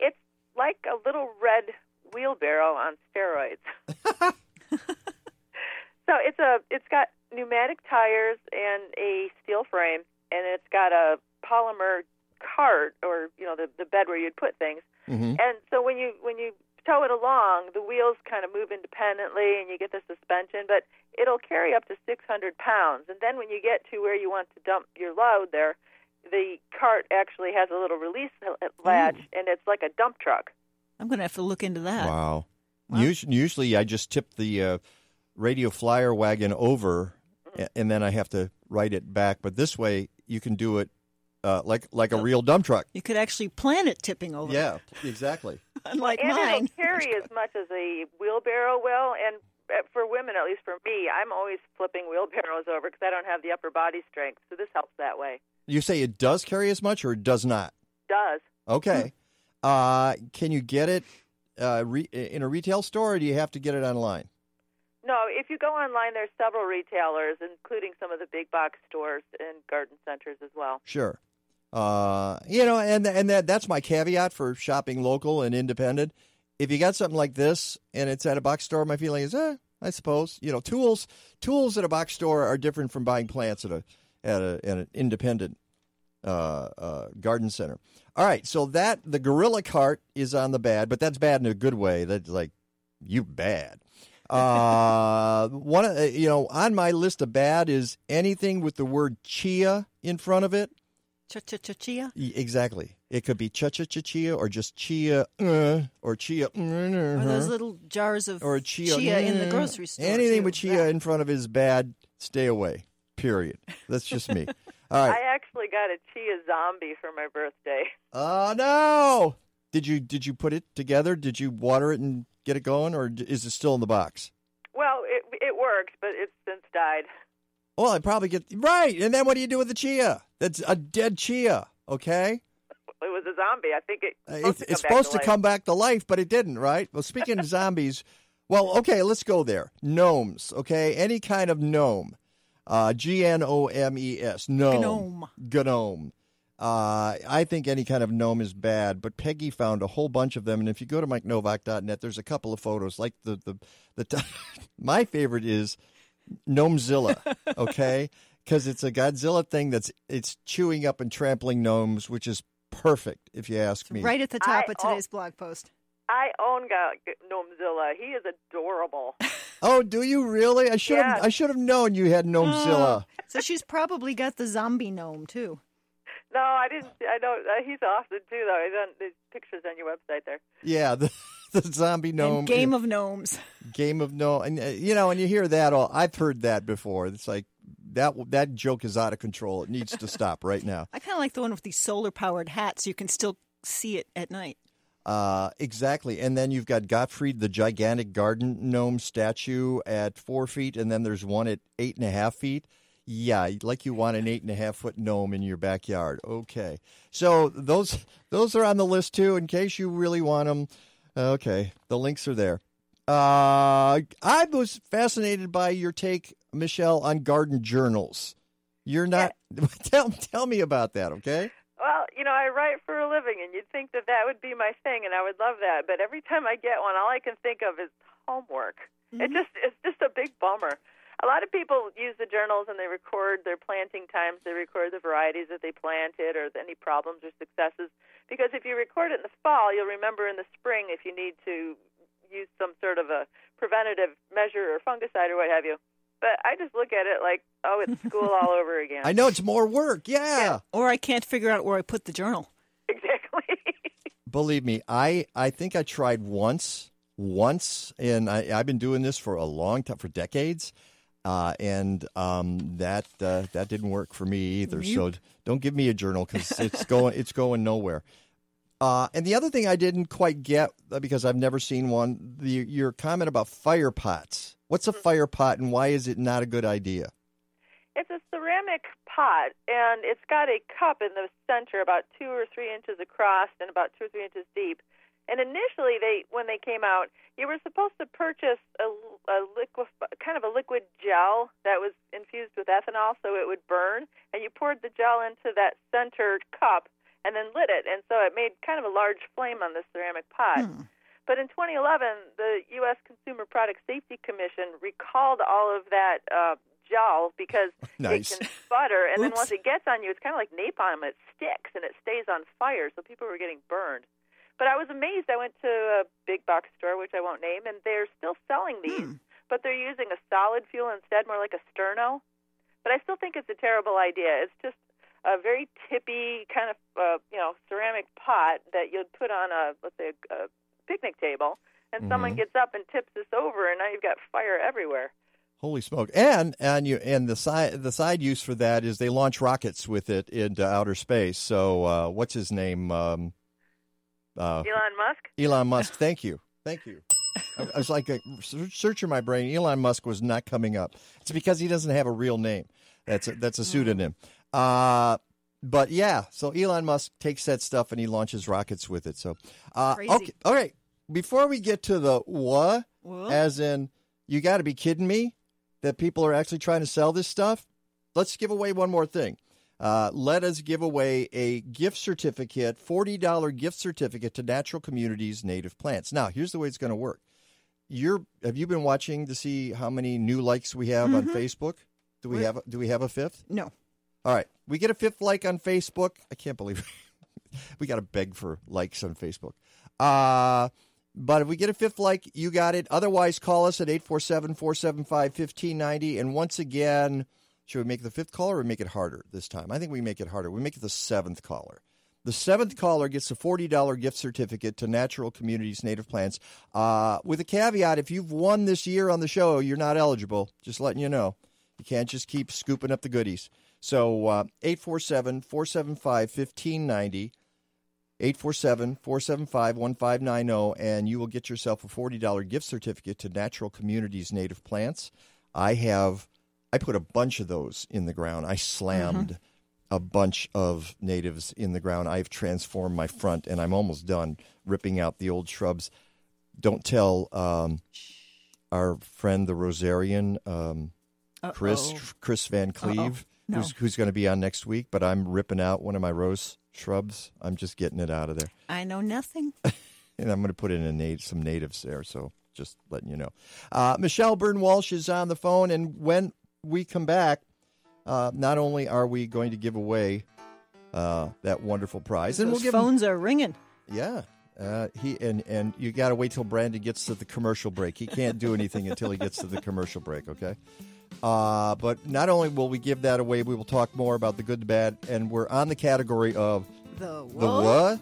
It's like a little red wheelbarrow on steroids. so it's a it's got pneumatic tires and a steel frame, and it's got a polymer cart or you know the the bed where you'd put things. Mm-hmm. And so when you when you tow it along, the wheels kind of move independently, and you get the suspension. But it'll carry up to 600 pounds. And then when you get to where you want to dump your load, there, the cart actually has a little release latch, and it's like a dump truck. I'm going to have to look into that. Wow. Us- Usually, I just tip the uh, radio flyer wagon over, a- and then I have to write it back. But this way, you can do it uh, like like a real dump truck. You could actually plan it tipping over. Yeah, exactly. Unlike and mine. it'll carry as much as a wheelbarrow will. And uh, for women, at least for me, I'm always flipping wheelbarrows over because I don't have the upper body strength. So this helps that way. You say it does carry as much, or does not? Does. Okay. Uh, can you get it uh, re- in a retail store, or do you have to get it online? No, if you go online, there's several retailers, including some of the big box stores and garden centers as well. Sure. Uh, you know, and and that that's my caveat for shopping local and independent. If you got something like this and it's at a box store, my feeling is, eh, I suppose you know, tools tools at a box store are different from buying plants at a at a at an independent uh, uh, garden center. All right, so that the gorilla cart is on the bad, but that's bad in a good way. That's like you bad. Uh, one, of- uh, you know, on my list of bad is anything with the word chia in front of it. Cha cha cha chia. Exactly. It could be cha cha cha chia or just chia uh, or chia. Or those little jars of or chia, in the uh, grocery store. Anything too. with chia in front of is bad. Stay away. Period. That's just me. All right. I actually got a chia zombie for my birthday. Oh no! Did you did you put it together? Did you water it and get it going, or is it still in the box? Well, it it works, but it's since died. Well, I probably get right. And then what do you do with the chia? That's a dead chia. Okay. It was a zombie. I think it. Uh, Supposed It's, to it's come back supposed to to come back to life, but it didn't, right? Well, speaking of zombies, well, okay, let's go there. Gnomes, okay? Any kind of gnome. Uh, G N O M E S. Gnome. Gnome. Gnome. Uh, I think any kind of gnome is bad, but Peggy found a whole bunch of them. And if you go to MikeNowak.net, there's a couple of photos. Like the, the, the t- my favorite is Gnomezilla, okay? Because it's a Godzilla thing that's it's chewing up and trampling gnomes, which is perfect, if you ask me. Right at the top I- of today's blog post. I own Ga- Gnomezilla. He is adorable. Oh, do you really? I should have. I should have known you had Gnomezilla. So she's probably got the zombie gnome too. No, I didn't. I know uh, he's awesome too, though. He's on the pictures on your website there. Yeah, the, the zombie gnome And Game of Gnomes. game of no, and uh, you know, and you hear that all. I've heard that before. It's like that that joke is out of control. It needs to stop right now. I kind of like the one with these solar powered hats. You can still see it at night. Uh, exactly. And then you've got Gottfried, the gigantic garden gnome statue at four feet, and then there's one at eight and a half feet. Yeah, like you want an eight and a half foot gnome in your backyard. Okay, so those those are on the list too, in case you really want them. Okay, the links are there. Uh, I was fascinated by your take, Michelle, on garden journals. You're not. tell tell me about that, okay? Well, you know, I write for a living, and you'd think that that would be my thing, and I would love that. But every time I get one, all I can think of is homework. It just it's just a big bummer. A lot of people use the journals and they record their planting times. They record the varieties that they planted or any problems or successes. Because if you record it in the fall, you'll remember in the spring if you need to use some sort of a preventative measure or fungicide or what have you. But I just look at it like, oh, it's school all over again. I know it's more work. Yeah. Or I can't figure out where I put the journal. Exactly. Believe me, I I think I tried once, once, and I, I've been doing this for a long time, for decades, uh, and um, that uh, that didn't work for me either. So don't give me a journal because it's going it's going nowhere. Uh, and the other thing I didn't quite get uh, because I've never seen one, the, your comment about fire pots. What's a fire pot and why is it not a good idea? It's a ceramic pot, and it's got a cup in the center, about two or three inches across and about two or three inches deep. And initially, they when they came out, you were supposed to purchase a, a liquid, kind of a liquid gel that was infused with ethanol, so it would burn. And you poured the gel into that center cup, and then lit it, and so it made kind of a large flame on the ceramic pot. But in 2011, the U.S. Consumer Product Safety Commission recalled all of that uh, gel because Nice. it can sputter, and then once it gets on you, it's kind of like napalm. It sticks and it stays on fire, so people were getting burned. But I was amazed. I went to a big box store, which I won't name, and they're still selling these, but they're using a solid fuel instead, more like a sterno. But I still think it's a terrible idea. It's just a very tippy kind of uh, you know ceramic pot that you'd put on a let's say a, a picnic table, and someone Mhm. gets up and tips this over, and now you've got fire everywhere. Holy smoke! And and you and the side the side use for that is they launch rockets with it into outer space. So uh, what's his name? Um, uh, Elon Musk. Elon Musk. Thank you, thank you. I, I was like uh, searching my brain. Elon Musk was not coming up. It's because he doesn't have a real name. That's a, that's a pseudonym. Uh, but yeah, so Elon Musk takes that stuff and he launches rockets with it. So uh, okay, all right. Before we get to the what, What? as in you got to be kidding me that people are actually trying to sell this stuff. Let's give away one more thing. Uh, let us give away a gift certificate, $40 gift certificate to Natural Communities Native Plants. Now, here's the way it's going to work. You're have you been watching to see how many new likes we have on Mhm. Facebook? Do we We're- have do we have a fifth? No. All right. We get a fifth like on Facebook. I can't believe we got to beg for likes on Facebook. Uh, but if we get a fifth like, you got it. Otherwise, call us at 847 475 1590. And once again, should we make the fifth caller or make it harder this time? I think we make it harder. We make it the seventh caller. The seventh caller gets a $40 gift certificate to Natural Communities Native Plants. Uh, with a caveat if you've won this year on the show, you're not eligible. Just letting you know. You can't just keep scooping up the goodies. So uh, 847 475 1590. 847 475 1590, and you will get yourself a $40 gift certificate to Natural Communities Native Plants. I have, I put a bunch of those in the ground. I slammed a bunch of natives in the ground. I've transformed my front, and I'm almost done ripping out the old shrubs. Don't tell um, our friend, the Rosarian, um, Chris, Chris Van Cleve, No. who's, who's going to be on next week, but I'm ripping out one of my rose shrubs. I'm just getting it out of there. I know nothing. And I'm going to put in a nat- some natives there. So just letting you know. Uh, Michelle Byrne Walsh is on the phone. And when we come back, uh, not only are we going to give away uh, that wonderful prize, and Those we'll give phones are ringing. yeah. Uh, he and and you got to wait till Brandon gets to the commercial break. He can't do anything until he gets to the commercial break. Okay. Uh, but not only will we give that away, we will talk more about the good, the bad, and we're on the category of The the what?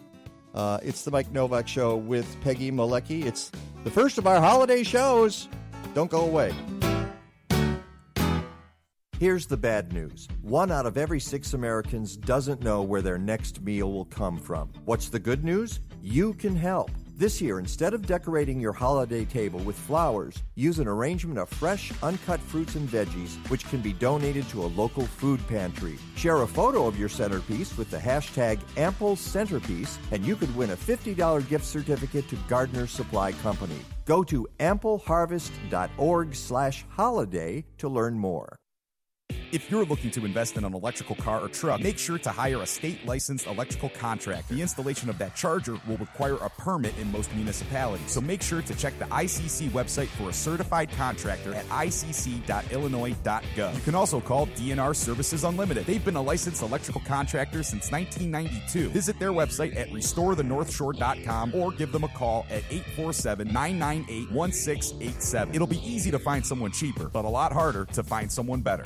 Uh, it's the Mike Nowak Show with Peggy Malecki. It's the first of our holiday shows. Don't go away. Here's the bad news. One out of every six Americans doesn't know where their next meal will come from. What's the good news? You can help. This year, instead of decorating your holiday table with flowers, use an arrangement of fresh, uncut fruits and veggies, which can be donated to a local food pantry. Share a photo of your centerpiece with the hashtag Ample Centerpiece, and you could win a $50 gift certificate to Gardner Supply Company. Go to ampleharvest.org slash holiday to learn more. If you're looking to invest in an electrical car or truck, make sure to hire a state licensed electrical contractor. The installation of that charger will require a permit in most municipalities. So make sure to check the ICC website for a certified contractor at icc.illinois.gov. You can also call DNR Services Unlimited. They've been a licensed electrical contractor since 1992. Visit their website at restorethenorthshore.com or give them a call at 847 998 1687. It'll be easy to find someone cheaper, but a lot harder to find someone better.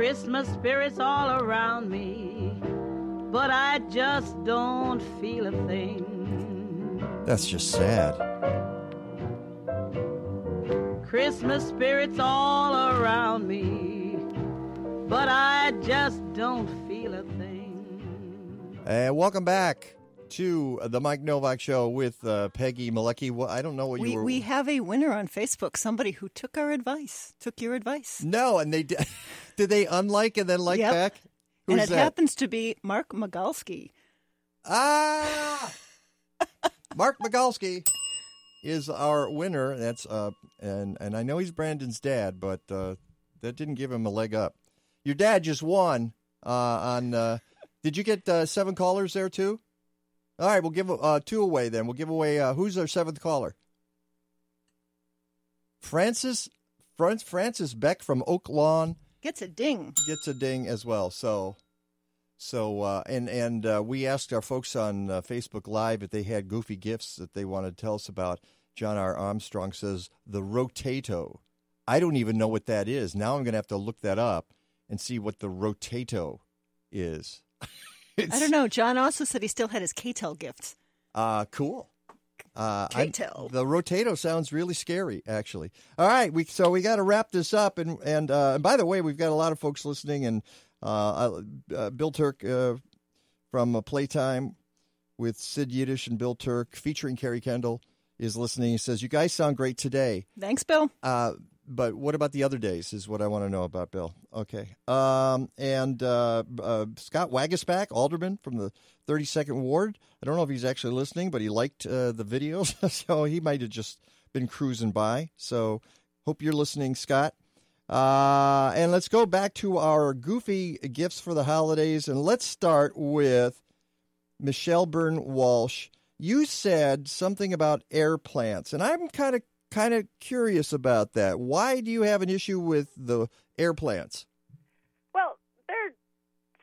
Christmas spirits all around me, but I just don't feel a thing. That's just sad. Christmas spirits all around me, but I just don't feel a thing. And welcome back to the Mike Nowak Show with uh, Peggy Malecki. Well, I don't know what We, you were. we have a winner on Facebook, somebody who took our advice, took your advice. No, and they did. did they unlike and then like Yep. back? and Who's it that? happens to be Mark Magalski. Ah, Mark Magalski is our winner. That's uh, and and I know he's Brandon's dad, but uh, that didn't give him a leg up. Your dad just won uh, on. Uh, did you get uh, seven callers there too? All right, we'll give uh, two away then. We'll give away uh, who's our seventh caller? Francis Fran- Francis Beck from Oak Lawn Gets a ding. gets a ding as well. So, so uh, and and uh, we asked our folks on uh, Facebook Live if they had goofy gifts that they wanted to tell us about. John R. Armstrong says the rotato. I don't even know what that is. Now I'm going to have to look that up and see what the rotato is. I don't know. John also said he still had his KTEL gifts. Uh, cool. Uh, I- the rotato sounds really scary, actually. All right, we so we got to wrap this up, and and uh, and by the way, we've got a lot of folks listening, and uh, uh, Bill Turk uh, from uh, Playtime with Sid Yiddish and Bill Turk, featuring Carrie Kendall, is listening. He says, "You guys sound great today." Thanks, Bill. Uh, but what about the other days? Is what I want to know about Bill. Okay. Um, and uh, uh, Scott Waguespack, alderman from the 32nd Ward. I don't know if he's actually listening, but he liked uh, the videos, so he might have just been cruising by. So hope you're listening, Scott. Uh, and let's go back to our goofy gifts for the holidays, and let's start with Michelle Byrne Walsh. You said something about air plants, and I'm kind of kind of curious about that. Why do you have an issue with the air plants? Well, they're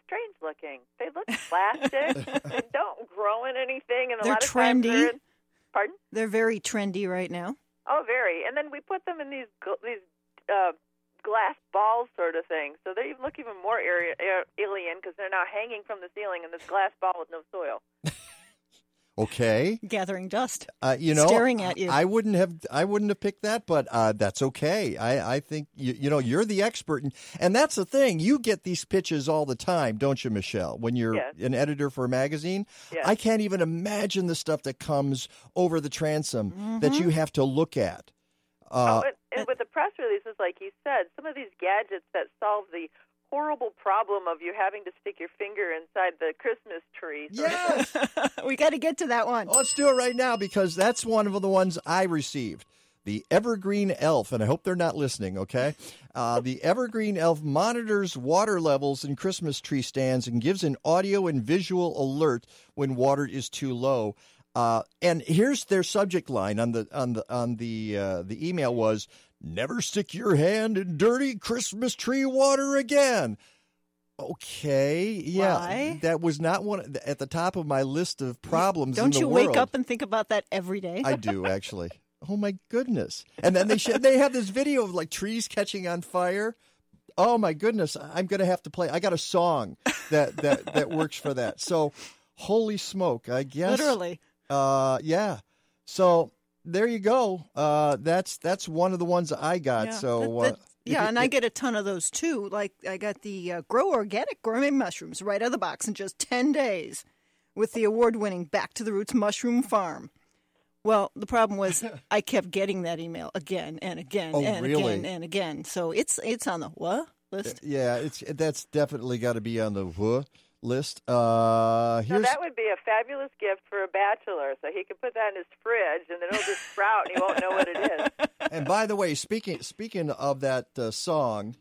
strange looking. They look plastic. they don't grow in anything, and a They're lot of times they're in, pardon. They're very trendy right now. Oh, very. And then we put them in these these uh, glass balls sort of thing. So they look even more area, alien because they're now hanging from the ceiling in this glass ball with no soil. Okay. Gathering dust. Uh, you know, Staring at you. I wouldn't have. I wouldn't have picked that, but uh, that's okay. I, I think you, you know you're the expert, and, and that's the thing. You get these pitches all the time, don't you, Michelle? When you're Yes. an editor for a magazine, Yes. I can't even imagine the stuff that comes over the transom that Mhm. you have to look at. Uh, oh, and, and with the press releases, like you said, some of these gadgets that solve the horrible problem of you having to stick your finger inside the Christmas tree. sort of thing. we got to get to that one. Let's do it right now because that's one of the ones I received. The Evergreen Elf, and I hope they're not listening, okay? Uh, the Evergreen Elf monitors water levels in Christmas tree stands and gives an audio and visual alert when water is too low. Uh, and here's their subject line on the on the on the uh, the email was never stick your hand in dirty Christmas tree water again. Okay, yeah, Why? that was not one at the top of my list of problems. Don't the you world. wake up and think about that every day? I do actually. Oh my goodness! And then they sh- they have this video of like trees catching on fire. Oh my goodness! I'm gonna have to play. I got a song that that that works for that. So, holy smoke! I guess Literally. Uh, yeah. So there you go. Uh, that's that's one of the ones I got. Yeah, so that- uh, that- yeah, you- and I get a ton of those too. Like I got the uh, Grow Organic Gourmet Mushrooms right out of the box in just ten days, with the award-winning Back to the Roots Mushroom Farm. Well, the problem was I kept getting that email again and again Oh, and really? again and again. So it's it's on the what list? yeah, it's that's definitely got to be on the wha list. Uh, So that would be a fabulous gift for a bachelor. So he can put that in his fridge, and then it'll just sprout, and he won't know what it is. and by the way, speaking speaking of that uh, song,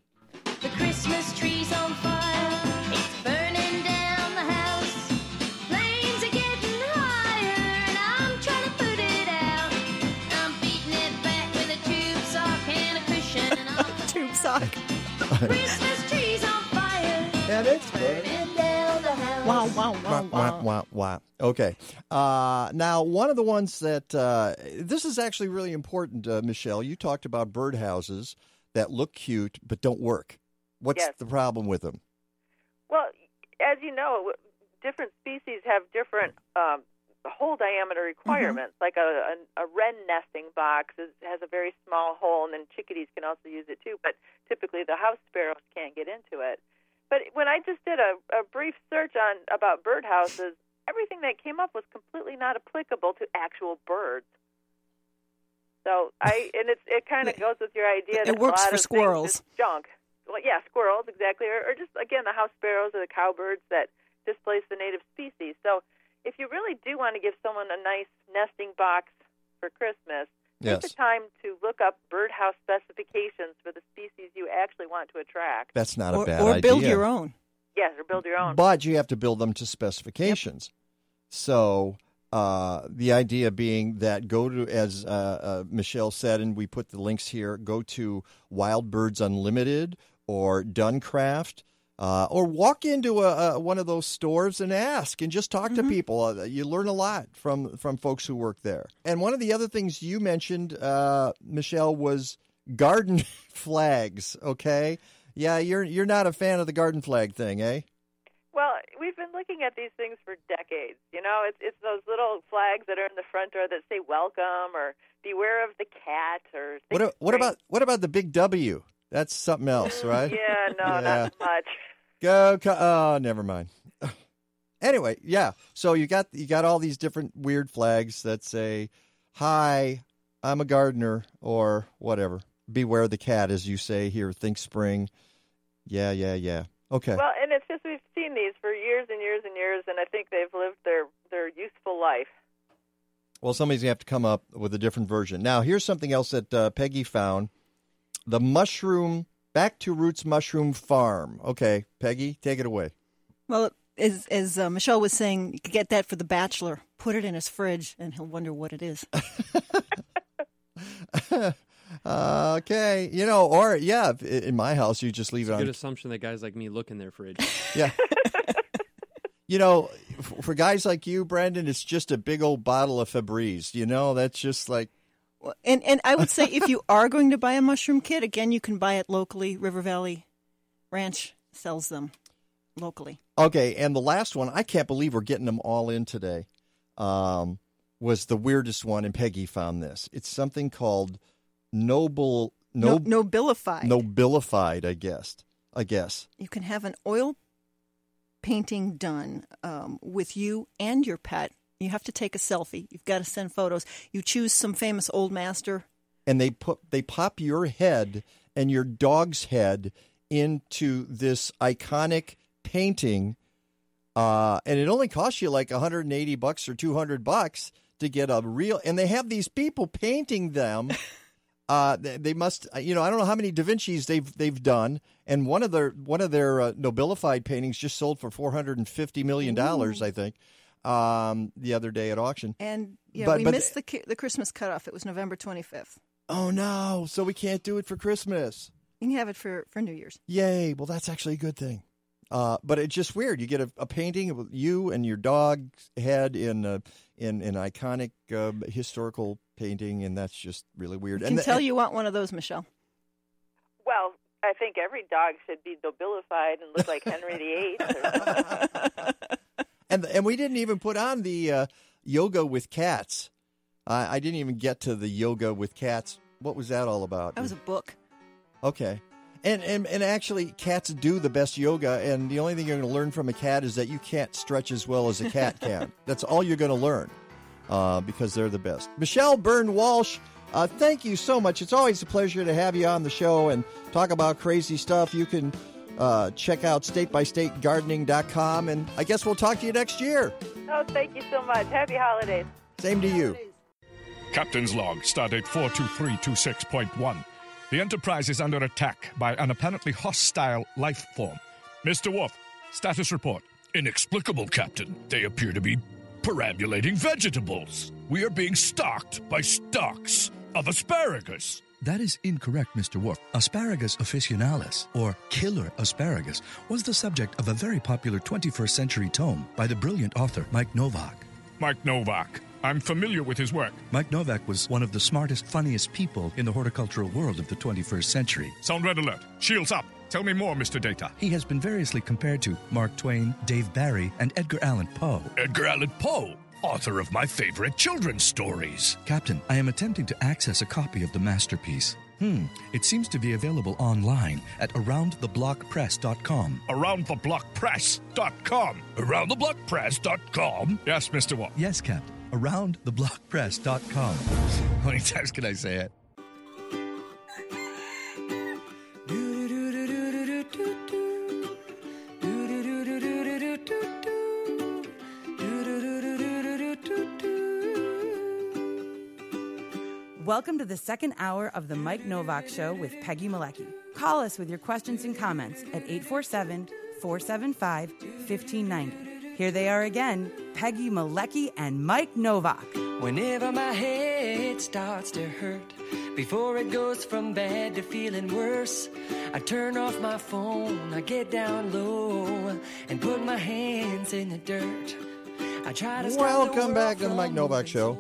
The Christmas tree's on fire. It's burning down the house. Flames are getting higher, and I'm trying to put it out. I'm beating it back with a tube sock and a cushion. And tube sock. Christmas Wah, wah, wah. Okay. Uh, now, one of the ones that uh, this is actually really important, uh, Michelle. You talked about birdhouses that look cute but don't work. What's Yes. the problem with them? Well, as you know, different species have different um, hole diameter requirements. Like a, a, a wren nesting box is, has a very small hole, and then chickadees can also use it too. But typically, the house sparrows can't get into it. But when I just did a, a brief search on about birdhouses, everything that came up was completely not applicable to actual birds. So I and it's it kind of goes with your idea that It works a lot for of squirrels. Junk. Well, yeah, squirrels exactly, or, or just again the house sparrows or the cowbirds that displace the native species. So if you really do want to give someone a nice nesting box for Christmas, Yes. take the time to look up birdhouse specifications for the species you actually want to attract. That's not a or, bad or build your own. Yes, or build your own. But you have to build them to specifications. So uh, the idea being that go to, as uh, uh, Michelle said, and we put the links here, go to Wild Birds Unlimited or Duncraft. Uh, or walk into a, a, one of those stores and ask and just talk to people. Uh, you learn a lot from from folks who work there. And one of the other things you mentioned, uh, Michelle, was garden flags. Okay, yeah, you're you're not a fan of the garden flag thing, eh? Well, we've been looking at these things for decades. You know, it's it's those little flags that are in the front door that say "Welcome" or "Beware of the cat" or What what about what about the big W? That's something else, right? Yeah, no, Yeah. not much. Go. co- Oh, never mind. Anyway, yeah. So you got you got all these different weird flags that say, "Hi, I'm a gardener," or whatever. Beware the cat, as you say here. Think spring. Yeah, yeah, yeah. Okay. Well, and it's just we've seen these for years and years and years, and I think they've lived their their useful life. Well, somebody's gonna have to come up with a different version. Now, here's something else that uh, Peggy found: the mushroom back to roots mushroom farm. Okay, Peggy, take it away. Well, as as uh, Michelle was saying, you could get that for the bachelor. Put it in his fridge, and he'll wonder what it is. Uh, okay, you know, or yeah, in my house you just leave It's it on. good assumption that guys like me look in their fridge. Yeah. you know, for guys like you, Brandon, it's just a big old bottle of Febreze. You know, that's just like Well, And and I would say if you are going to buy a mushroom kit, again, you can buy it locally. River Valley Ranch sells them locally. Okay, and the last one, I can't believe we're getting them all in today. Um, was the weirdest one, and Peggy found this. It's something called noble No, no, nobilified. nobilified, I guess. I guess. You can have an oil painting done um, with you and your pet. You have to take a selfie. You've got to send photos. You choose some famous old master. and they put they pop your head and your dog's head into this iconic painting uh, and it only costs you like 180 bucks or 200 bucks to get a real and they have these people painting them uh, they, must you know I don't know how many Da Vinci's they've they've done and one of their one of their uh, nobilified paintings just sold for 450 million dollars I think um, the other day at auction And yeah, But- we but- missed the ki- the Christmas cutoff. It was November 25th. oh no so we can't do it for Christmas You can have it for, for New Year's. Yay! Well, that's actually a good thing. Uh, but it's just weird. You get a, a painting of you and your dog's head in a, in an iconic uh, historical painting, and that's just really weird. You and can the- tell you want one of those, Michelle. Well, I think every dog should be nobilified and look like Henry VIII. And and we didn't even put on the uh, yoga with cats. I I didn't even get to the yoga with cats. What was that all about? That was a book. Okay. And, and and actually, cats do the best yoga, and the only thing you're going to learn from a cat is that you can't stretch as well as a cat can. That's all you're going to learn uh, because they're the best. Michelle Byrne Walsh, uh, thank you so much. It's always a pleasure to have you on the show and talk about crazy stuff. You can uh, check out statebystategardening.com, and I guess we'll talk to you next year. oh, thank you so much. Happy holidays. Same to you. Captain's log, stardate 42326.1. The Enterprise is under attack by an apparently hostile life form. Mr. Worf, status report. Inexplicable, Captain. They appear to be perambulating vegetables. We are being stalked by stalks of asparagus. That is incorrect, Mr. Worf. Asparagus officinalis, or killer asparagus, was the subject of a very popular 21st century tome by the brilliant author Mike Nowak. Mike Nowak. I'm familiar with his work. Mike Nowak was one of the smartest, funniest people in the horticultural world of the 21st century. Sound red alert. Shields up. Tell me more, Mr. Data. He has been variously compared to Mark Twain, Dave Barry, and Edgar Allan Poe. Edgar Allan Poe, author of my favorite children's stories. Captain, I am attempting to access a copy of the masterpiece. Hmm, it seems to be available online at aroundtheblockpress.com. Aroundtheblockpress.com. Aroundtheblockpress.com. Yes, Mr. Worf. Yes, Captain. Aroundtheblockpress.com. How many times can I say it? Welcome to the second hour of the Mike Nowak Show with Peggy Malecki. Call us with your questions and comments at 847 475 1590. Here they are again Peggy Malecki and Mike Nowak. Whenever my head starts to hurt, before it goes from bad to feeling worse, I turn off my phone, I get down low, and put my hands in the dirt. I try to Welcome back to the Mike Nowak Show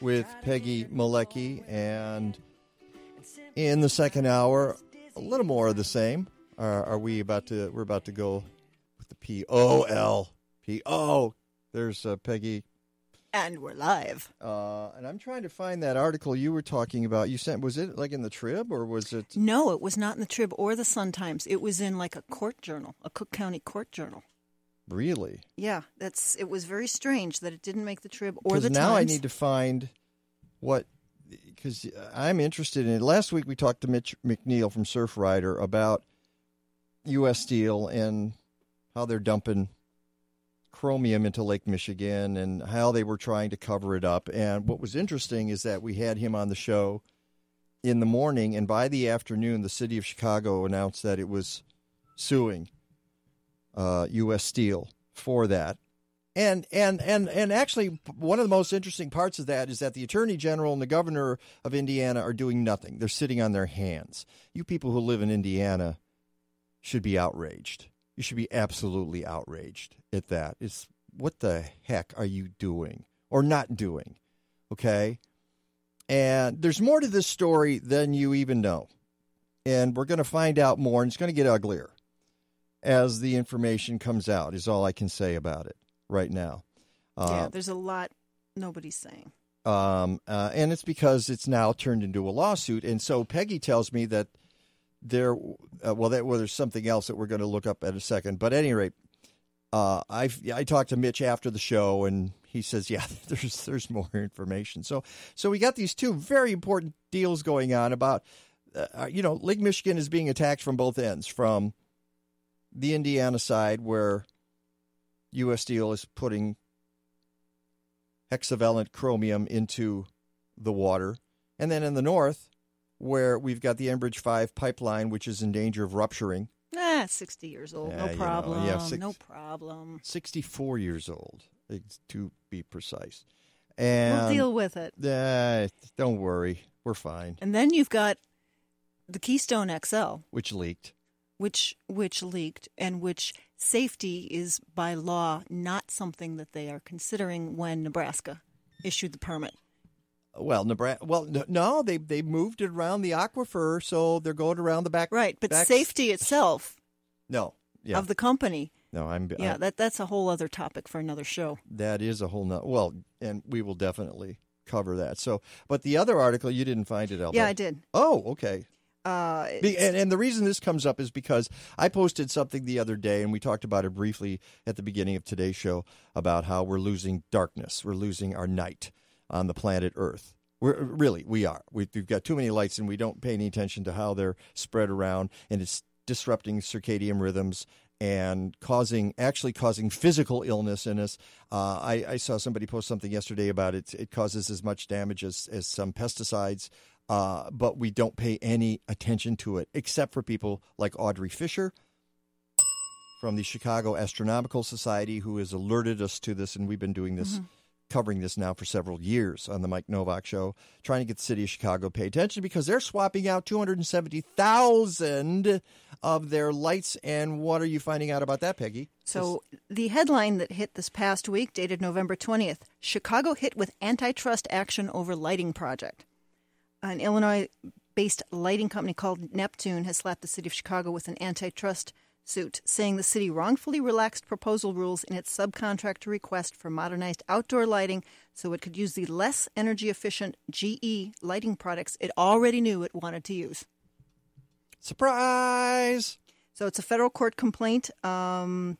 with Peggy Malecki. And in the second hour, a little more of the same. Are, are we about to? We're about to go with the P O L P O. There's uh, Peggy. And we're live. Uh, and I'm trying to find that article you were talking about. You sent was it like in the Trib or was it? No, it was not in the Trib or the Sun Times. It was in like a court journal, a Cook County court journal. Really? Yeah, that's. It was very strange that it didn't make the Trib or the now I need to find what because I'm interested in it. Last week we talked to Mitch McNeil from Surfrider about U.S. Steel and how they're dumping chromium into Lake Michigan and how they were trying to cover it up. And what was interesting is that we had him on the show in the morning, and by the afternoon, the city of Chicago announced that it was suing uh, U.S. Steel for that. And and and and actually, one of the most interesting parts of that is that the attorney general and the governor of Indiana are doing nothing. They're sitting on their hands. You people who live in Indiana should be outraged. You should be absolutely outraged at that. It's what the heck are you doing or not doing? Okay. And there's more to this story than you even know. And we're going to find out more, and it's going to get uglier as the information comes out, is all I can say about it right now. yeah, Uh, there's a lot nobody's saying. um, uh, and it's because it's now turned into a lawsuit. And so Peggy tells me that there, uh, well, that, well, there's something else that we're going to look up at a second. But at any rate, uh, I I talked to Mitch after the show, and he says, yeah, there's there's more information. So so we got these two very important deals going on about, uh, you know, Lake Michigan is being attacked from both ends, from the Indiana side where U.S. Steel is putting hexavalent chromium into the water. And then in the north, where we've got the Enbridge 5 pipeline, which is in danger of rupturing. Ah, 60 years old. No you know, problem. yeah, six- no problem. 64 years old, to be precise. And We'll deal with it. Uh, don't worry. We're fine. And then you've got the Keystone XL, Which leaked. Which which leaked and which safety is by law not something that they are considering when Nebraska issued the permit. Well, Nebraska. Well, no, they they moved it around the aquifer, so they're going around the back. Right, but back- safety itself No, yeah, of the company. no. I'm Yeah, I- that that's a whole other topic for another show. that is a whole nother. Well, and we will definitely cover that. So, but the other article you didn't find it, Elba. Yeah, I did. Oh, okay. Uh, and, and the reason this comes up is because I posted something the other day, and we talked about it briefly at the beginning of today's show about how we're losing darkness, we're losing our night on the planet Earth. We're really we are. We, we've got too many lights, and we don't pay any attention to how they're spread around, and it's disrupting circadian rhythms and causing actually causing physical illness in us. Uh, I, I saw somebody post something yesterday about it. It causes as much damage as, as some pesticides, uh, but we don't pay any attention to it, except for people like Audrey Fischer from the Chicago Astronomical Society, who has alerted us to this, and we've been doing this. Covering this now for several years on the Mike Nowak Show, trying to get the city of Chicago to pay attention because they're swapping out 270,000 of their lights. And what are you finding out about that, Peggy? So the headline that hit this past week, dated November 20th, Chicago hit with antitrust action over lighting project. An Illinois-based lighting company called Neptune has slapped the city of Chicago with an antitrust suit, saying the city wrongfully relaxed proposal rules in its subcontractor request for modernized outdoor lighting so it could use the less energy efficient GE lighting products it already knew it wanted to use. Surprise! So it's a federal court complaint. Um,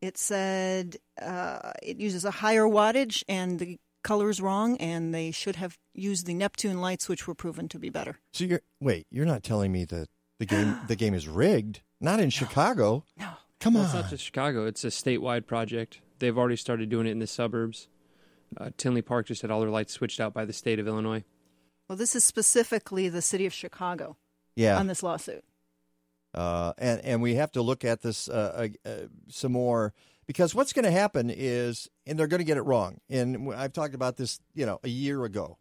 it said uh, it uses a higher wattage and the color is wrong, and they should have used the Neptune lights, which were proven to be better. So you're wait, you're not telling me that the game the game is rigged? Not in Chicago. No. Come Well, on. It's not just Chicago. It's a statewide project. They've already started doing it in the suburbs. Uh, Tinley Park just had all their lights switched out by the state of Illinois. Well, this is specifically the city of Chicago Yeah. on this lawsuit. uh, and and we have to look at this uh, uh, uh, some more because what's going to happen is, and they're going to get it wrong. And I've talked about this, you know, a year ago.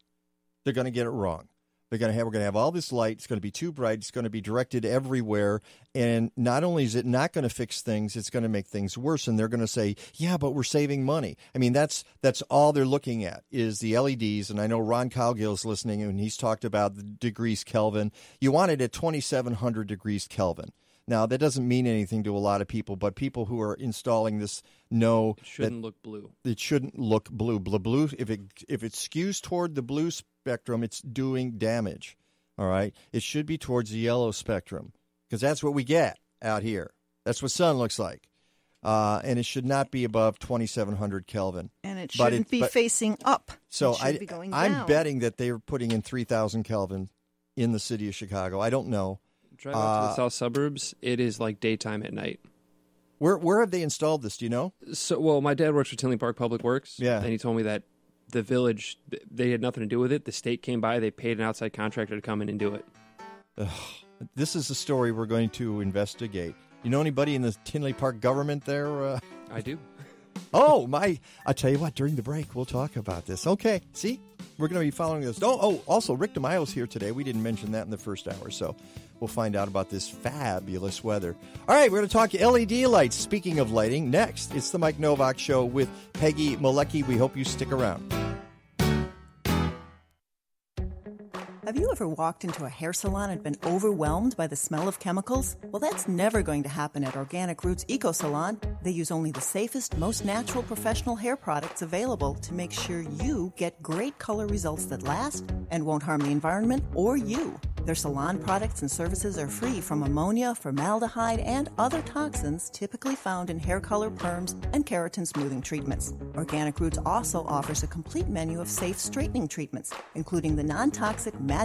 They're going to get it wrong. They're going to have we're going to have all this light. It's going to be too bright. It's going to be directed everywhere. And not only is it not going to fix things, it's going to make things worse. And they're going to say, "Yeah, but we're saving money." I mean, that's that's all they're looking at is the LEDs. And I know Ron Cowgill's listening, and he's talked about the degrees Kelvin. You want it at twenty seven hundred degrees Kelvin. Now that doesn't mean anything to a lot of people, but people who are installing this know It shouldn't that look blue. it shouldn't look blue. Blue, blue. If it if it skews toward the blue spectrum, it's doing damage. All right, it should be towards the yellow spectrum because that's what we get out here. That's what sun looks like, uh, and it should not be above twenty seven hundred Kelvin. And it shouldn't be but- facing up. So it should I, be going I'm down. betting that they're putting in three thousand Kelvin in the city of Chicago. I don't know. Drive out to Uh, the south suburbs. It is like daytime at night. Where where have they installed this? Do you know? So, well, my dad works for Tinley Park Public Works. Yeah. and he told me that the village they had nothing to do with it. The state came by, they paid an outside contractor to come in and do it. Ugh. This is a story we're going to investigate. You know anybody in the Tinley Park government there? Uh... I do. Oh my! I tell you what. During the break, we'll talk about this. Okay. See, we're going to be following this. Oh, oh. Also, Rick DiMaio's here today. We didn't mention that in the first hour, so we'll find out about this fabulous weather. All right, we're going to talk LED lights. Speaking of lighting, next it's the Mike Nowak Show with Peggy Malecki. We hope you stick around. Ever walked into a hair salon and been overwhelmed by the smell of chemicals? Well, that's never going to happen at Organic Roots Eco Salon. They use only the safest, most natural professional hair products available to make sure you get great color results that last and won't harm the environment or you. Their salon products and services are free from ammonia, formaldehyde, and other toxins typically found in hair color perms and keratin smoothing treatments. Organic Roots also offers a complete menu of safe straightening treatments, including the non toxic Magic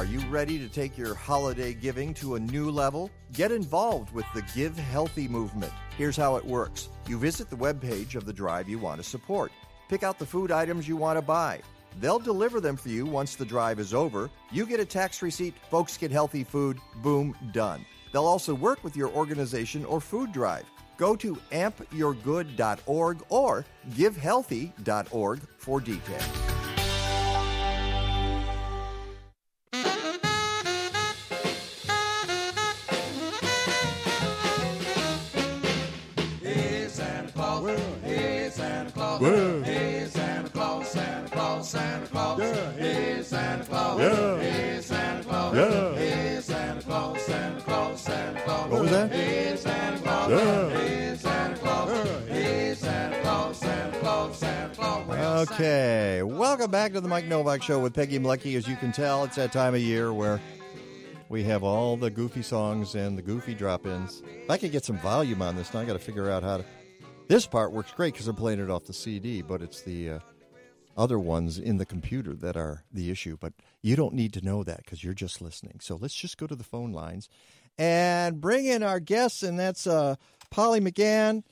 Are you ready to take your holiday giving to a new level? Get involved with the Give Healthy movement. Here's how it works you visit the webpage of the drive you want to support, pick out the food items you want to buy. They'll deliver them for you once the drive is over. You get a tax receipt, folks get healthy food, boom, done. They'll also work with your organization or food drive. Go to ampyourgood.org or givehealthy.org for details. Yeah. hey Santa Claus, Yeah. hey Santa Claus, Santa Claus, Santa Claus, What was that? Hey Santa Claus, Yeah. hey Santa Claus, hey Santa Claus, Santa Claus, Santa Claus. Okay, welcome back to the Mike Nowak Show with Peggy Malecki. As you can tell, it's that time of year where we have all the goofy songs and the goofy drop-ins. If I could get some volume on this, now I got to figure out how to. This part works great because I'm playing it off the CD, but it's the uh, other ones in the computer that are the issue. But you don't need to know that because you're just listening. So let's just go to the phone lines and bring in our guests, and that's uh, Polly McGann,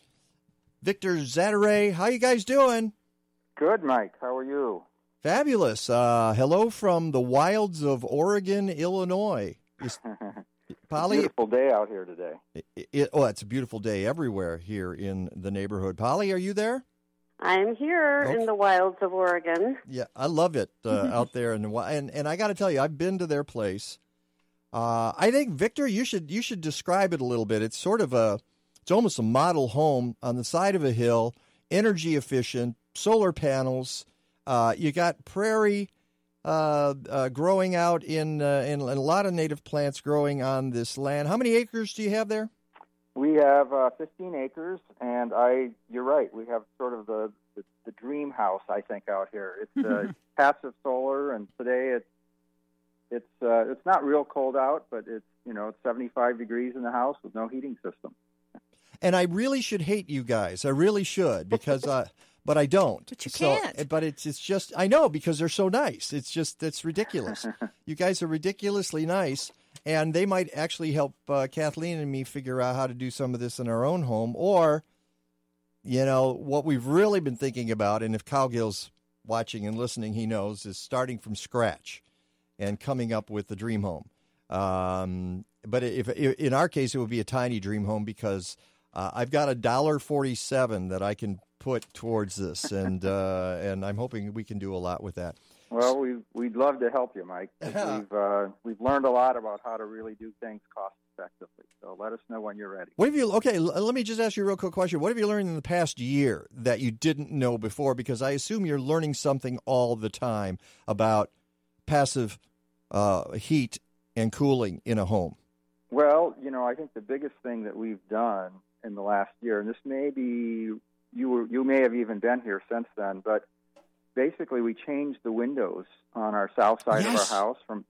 Victor Zaderej. How you guys doing? Good, Mike. How are you? Fabulous. Uh, hello from the wilds of Oregon, Illinois. Is Polly? Beautiful day out here today. It, it- oh, it's a beautiful day everywhere here in the neighborhood. Polly, are you there? I'm here Oh. in the wilds of Oregon. Yeah, I love it uh, out there in the and and I got to tell you, I've been to their place. Uh, I think Victor, you should you should describe it a little bit. It's sort of a, it's almost a model home on the side of a hill, energy efficient, solar panels. Uh, you got prairie uh, uh, growing out in, uh, in in a lot of native plants growing on this land. How many acres do you have there? We have uh, 15 acres, and I, you're right. We have sort of the the, the dream house, I think, out here. It's uh, passive solar, and today it's it's uh, it's not real cold out, but it's you know it's 75 degrees in the house with no heating system. and I really should hate you guys. I really should because, uh, but I don't. But you can't. But it's it's just I know because they're so nice. It's just it's ridiculous. you guys are ridiculously nice, and they might actually help uh, Kathleen and me figure out how to do some of this in our own home, or you know what we've really been thinking about. And if Cowgill's watching and listening, he knows is starting from scratch and coming up with the dream home. Um, but if, if in our case, it would be a tiny dream home because uh, I've got a dollar forty-seven that I can put towards this, and uh, and I'm hoping we can do a lot with that. Well, we we'd love to help you, Mike. we've uh, we've learned a lot about how to really do things cost effectively. So let us know when you're ready. What have you? Okay, l- let me just ask you a real quick question. What have you learned in the past year that you didn't know before? Because I assume you're learning something all the time about passive uh, heat and cooling in a home. Well, you know, I think the biggest thing that we've done in the last year, and this may be you were you may have even been here since then, but basically we changed the windows on our south side Yes. of our house from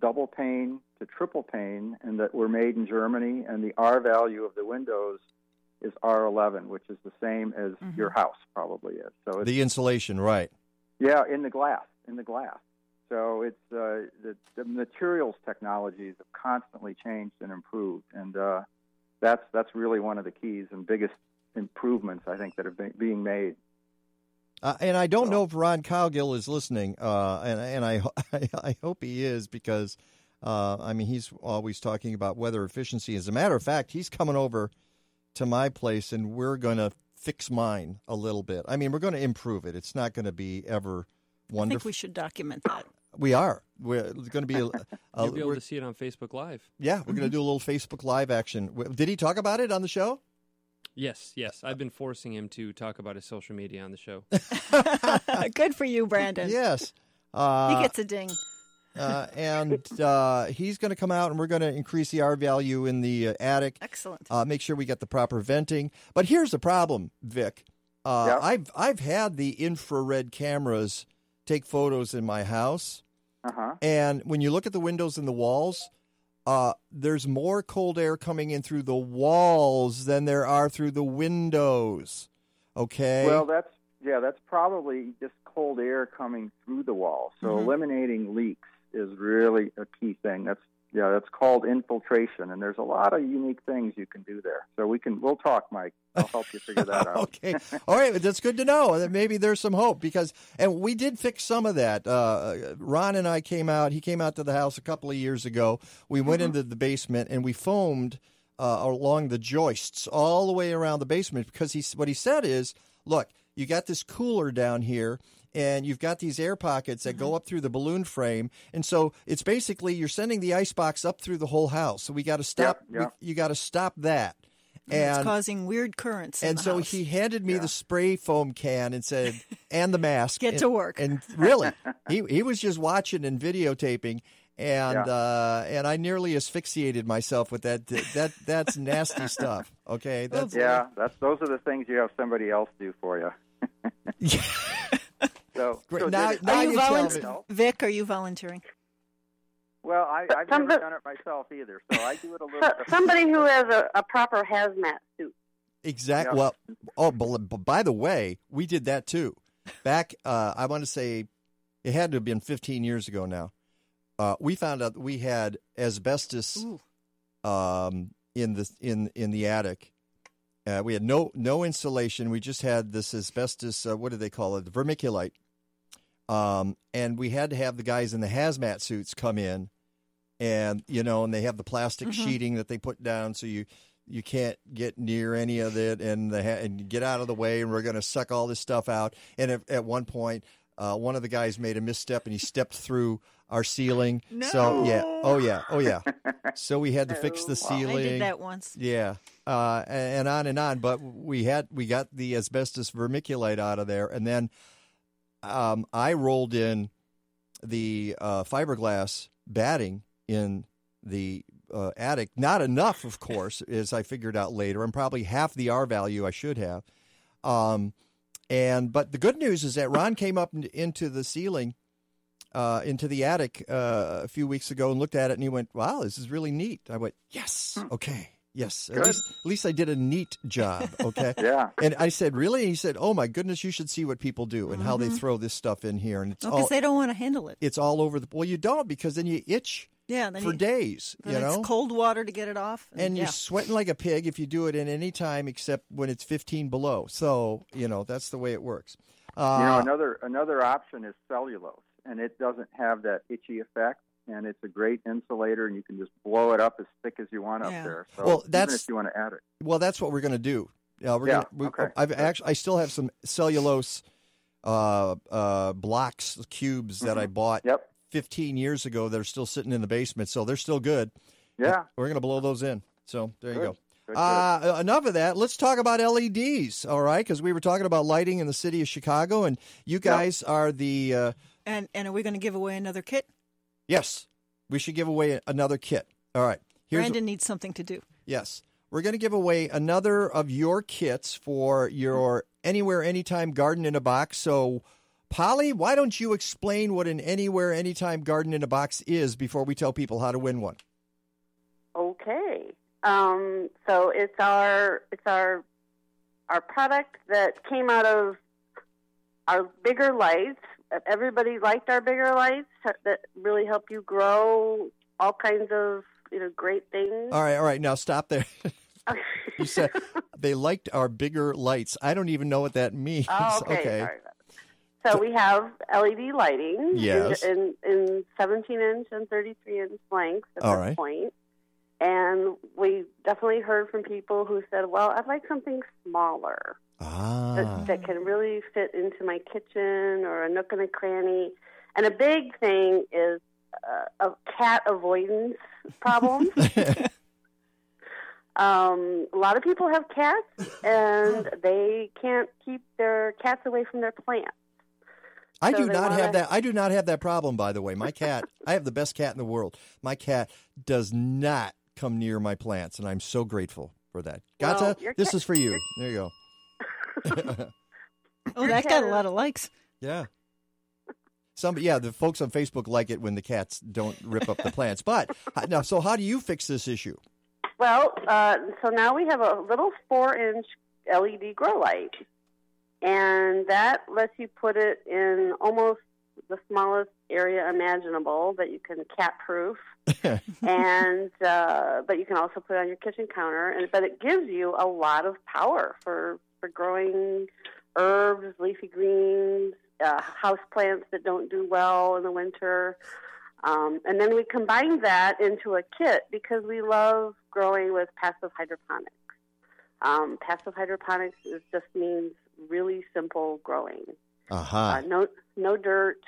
double pane to triple pane, and that were made in Germany. And the R value of the windows is R11, which is the same as your house probably is. So it's The insulation, right? yeah, in the glass, in the glass. So it's uh, the, the materials technologies have constantly changed and improved, and uh, that's that's really one of the keys and biggest improvements I think that are be- being made. Uh, and I don't know if Ron Cowgill is listening, uh, and and I, I I hope he is because Uh, I mean, he's always talking about weather efficiency. As a matter of fact, he's coming over to my place, and we're going to fix mine a little bit. I mean, we're going to improve it. It's not going to be ever wonderful. I think we should document that. We are. We're going to be. A, a, You'll be able to see it on Facebook Live. yeah, we're going to do a little Facebook Live action. Did he talk about it on the show? Yes, yes. I've been forcing him to talk about his social media on the show. Good for you, Brandon. Yes. Uh, he gets a ding. uh, and uh, he's going to come out, and we're going to increase the R value in the uh, attic. Excellent. Uh, make sure we get the proper venting. But here's the problem, Vic. Uh, Yep. I've I've had the infrared cameras take photos in my house, Uh-huh. and when you look at the windows and the walls, uh, there's more cold air coming in through the walls than there are through the windows. Okay. Well, that's yeah, that's probably just cold air coming through the wall. So Mhm. eliminating leaks is really a key thing. That's yeah, that's called infiltration, and there's a lot of unique things you can do there. So we can we'll talk, Mike. I'll help you figure that out. okay. All right. That's good to know. That maybe there's some hope because, and we did fix some of that. Uh, Ron and I came out. He came out to the house a couple of years ago. We went into the basement and we foamed uh, along the joists all the way around the basement because he what he said is, look, you got this cooler down here. And you've got these air pockets that go up through the balloon frame, and so it's basically you're sending the ice box up through the whole house. So we got to stop. Yep, yep. We, you got to stop that. it's And causing weird currents. in and the so house. he handed me the spray foam can and said, "And the mask." Get And- to work. And really, he he was just watching and videotaping, and Yeah. uh, and I nearly asphyxiated myself with that. That that's nasty stuff. Okay, that's yeah, that's those are the things you have somebody else do for you. So, Great. so Now- now Are you you tell volunteering? Vic, are you volunteering? Well, I, I've Some- never done it myself either, so I do it a little. So, bit. somebody who has a, a proper hazmat suit. exactly. Yeah. Well, oh, but, but by the way, we did that too. Back, uh, I want to say, it had to have been 15 years ago now. Uh, we found out that we had asbestos um, in the in in the attic. Uh, we had no no insulation. We just had this asbestos. Uh, what do they call it? Vermiculite. Um, and we had to have the guys in the hazmat suits come in, and you know, and they have the plastic Mhm. sheeting that they put down so you you can't get near any of it, and the ha- and get out of the way. And we're going to suck all this stuff out. And at, at one point, uh, one of the guys made a misstep, and he stepped through our ceiling. So yeah, oh yeah, oh yeah. So we had to fix the ceiling. I ceiling. did that once. Yeah, uh, and on and on. But we had we got the asbestos vermiculite out of there, and then um, I rolled in the uh, fiberglass batting in the uh, attic. Not enough, of course, as I figured out later, and probably half the R value I should have. Um, and but the good news is that Ron came up into the ceiling. Uh, into the attic uh, a few weeks ago and looked at it and he went, "Wow, this is really neat." I went, "Yes, okay, yes." At least, at least I did a neat job. Okay. Yeah. And I said, "Really?" And he said, "Oh my goodness, you should see what people do and how they Mhm. throw this stuff in here, and it's all Because they don't want to handle it. it's all over the. Well, you don't because then you itch Yeah, then for you, days. You know, it's cold water to get it off. and yeah. you're sweating like a pig if you do it in any time except when it's 15 below. So you know that's the way it works. Uh, you know, another another option is cellulose, and it doesn't have that itchy effect, and it's a great insulator, and you can just blow it up as thick as you want Yeah. up there. So Well, even that's- if you want to add it. Well, that's what we're going to do. Uh, we're Yeah, gonna, we, okay. I've actually, I still have some cellulose uh, uh, blocks, cubes that I bought 15 years ago that are still sitting in the basement, so they're still good. Yeah. we're going to blow those in. So there you go. Good, Uh, enough of that. Let's talk about LEDs, all right? Because we were talking about lighting in the city of Chicago, and you guys are the uh, And and are we going to give away another kit? Yes. We should give away another kit. All right. Here's Brandon needs something to do. Yes. We're going to give away another of your kits for your Anywhere Anytime Garden in a Box. So, Polly, why don't you explain what an Anywhere Anytime Garden in a Box is before we tell people how to win one? Okay. Um, so it's our it's our our product that came out of our bigger lights. Everybody liked our bigger lights that really help you grow all kinds of you know great things. All right, all right. Now stop there. you said they liked our bigger lights. I don't even know what that means. Oh, okay. Sorry about So we have LED lighting Yes. in, in, in 17 inch and 33 inch lengths at All this right. point. And we definitely heard from people who said, well, I'd like something smaller Ah. that, that can really fit into my kitchen or a nook and a cranny. And a big thing is uh, a cat avoidance problem. um, a lot of people have cats, and they can't keep their cats away from their plants. I So do not wanna- have that. I do not have that problem. By the way, my cat. I have the best cat in the world. My cat does not come near my plants, and I'm so grateful for that. Well, Gata, your this cat- is for you. There you go. Oh, that got a lot of likes. Yeah. Some yeah, the folks on Facebook like it when the cats don't rip up the plants. But now, so how do you fix this issue? Well, uh, so now we have a little four-inch LED grow light, and that lets you put it in almost the smallest area imaginable that you can cat-proof, and uh, but you can also put it on your kitchen counter. And but it gives you a lot of power for for growing herbs, leafy greens, uh, house plants that don't do well in the winter. Um, and then we combine that into a kit because we love growing with passive hydroponics. Um, passive hydroponics is, just means really simple growing. Aha. Uh, no, no dirt.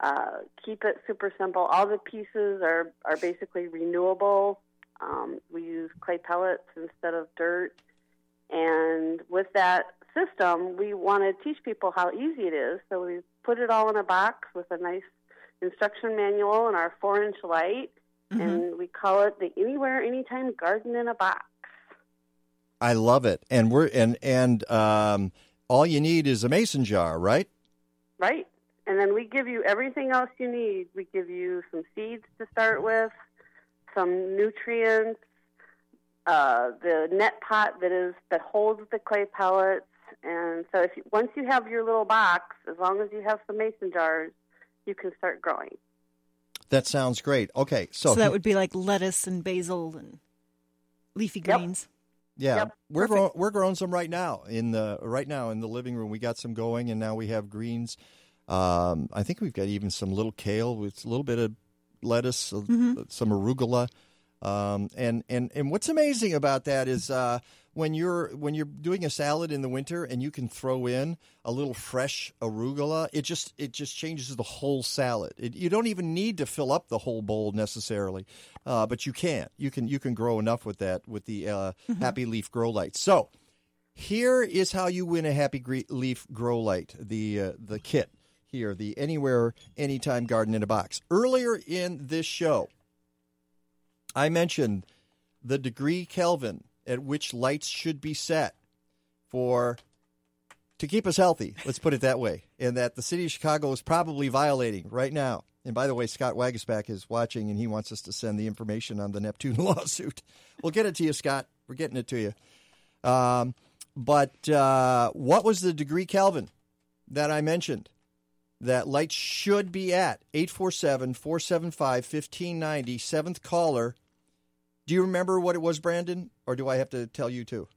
Uh, keep it super simple. All the pieces are are basically renewable. Um, we use clay pellets instead of dirt, and with that system, we want to teach people how easy it is. So we put it all in a box with a nice instruction manual and our four-inch light, and we call it the Anywhere, Anytime Garden in a Box. I love it, and we're and and um, all you need is a mason jar, right? Right. And then we give you everything else you need. We give you some seeds to start with, some nutrients, uh, the net pot that is that holds the clay pellets. And so, if you, once you have your little box, as long as you have some mason jars, you can start growing. That sounds great. Okay, so, So, that would be like lettuce and basil and leafy greens. Yeah, Yep, we're grow, we're growing some right now in the right now in the living room. We got some going, and now we have greens. Um, I think we've got even some little kale with a little bit of lettuce, uh, some arugula, um, and and and what's amazing about that is uh, when you're when you're doing a salad in the winter and you can throw in a little fresh arugula, it just it just changes the whole salad. It, you don't even need to fill up the whole bowl necessarily, uh, but you can you can you can grow enough with that with the uh, Happy Leaf Grow Light. So. Here is how you win a Happy Leaf Grow Light, the uh, the kit here, the Anywhere Anytime Garden in a Box. Earlier in this show, I mentioned the degree Kelvin at which lights should be set for to keep us healthy. Let's put it that way, and that the city of Chicago is probably violating right now. And by the way, Scott Waguespack is watching, and he wants us to send the information on the Neptune lawsuit. We'll get it to you, Scott. We're getting it to you. Um, but uh, what was the degree Kelvin that I mentioned that lights should be at? 847 475 1590, seventh caller. Do you remember what it was, Brandon? Or do I have to tell you too?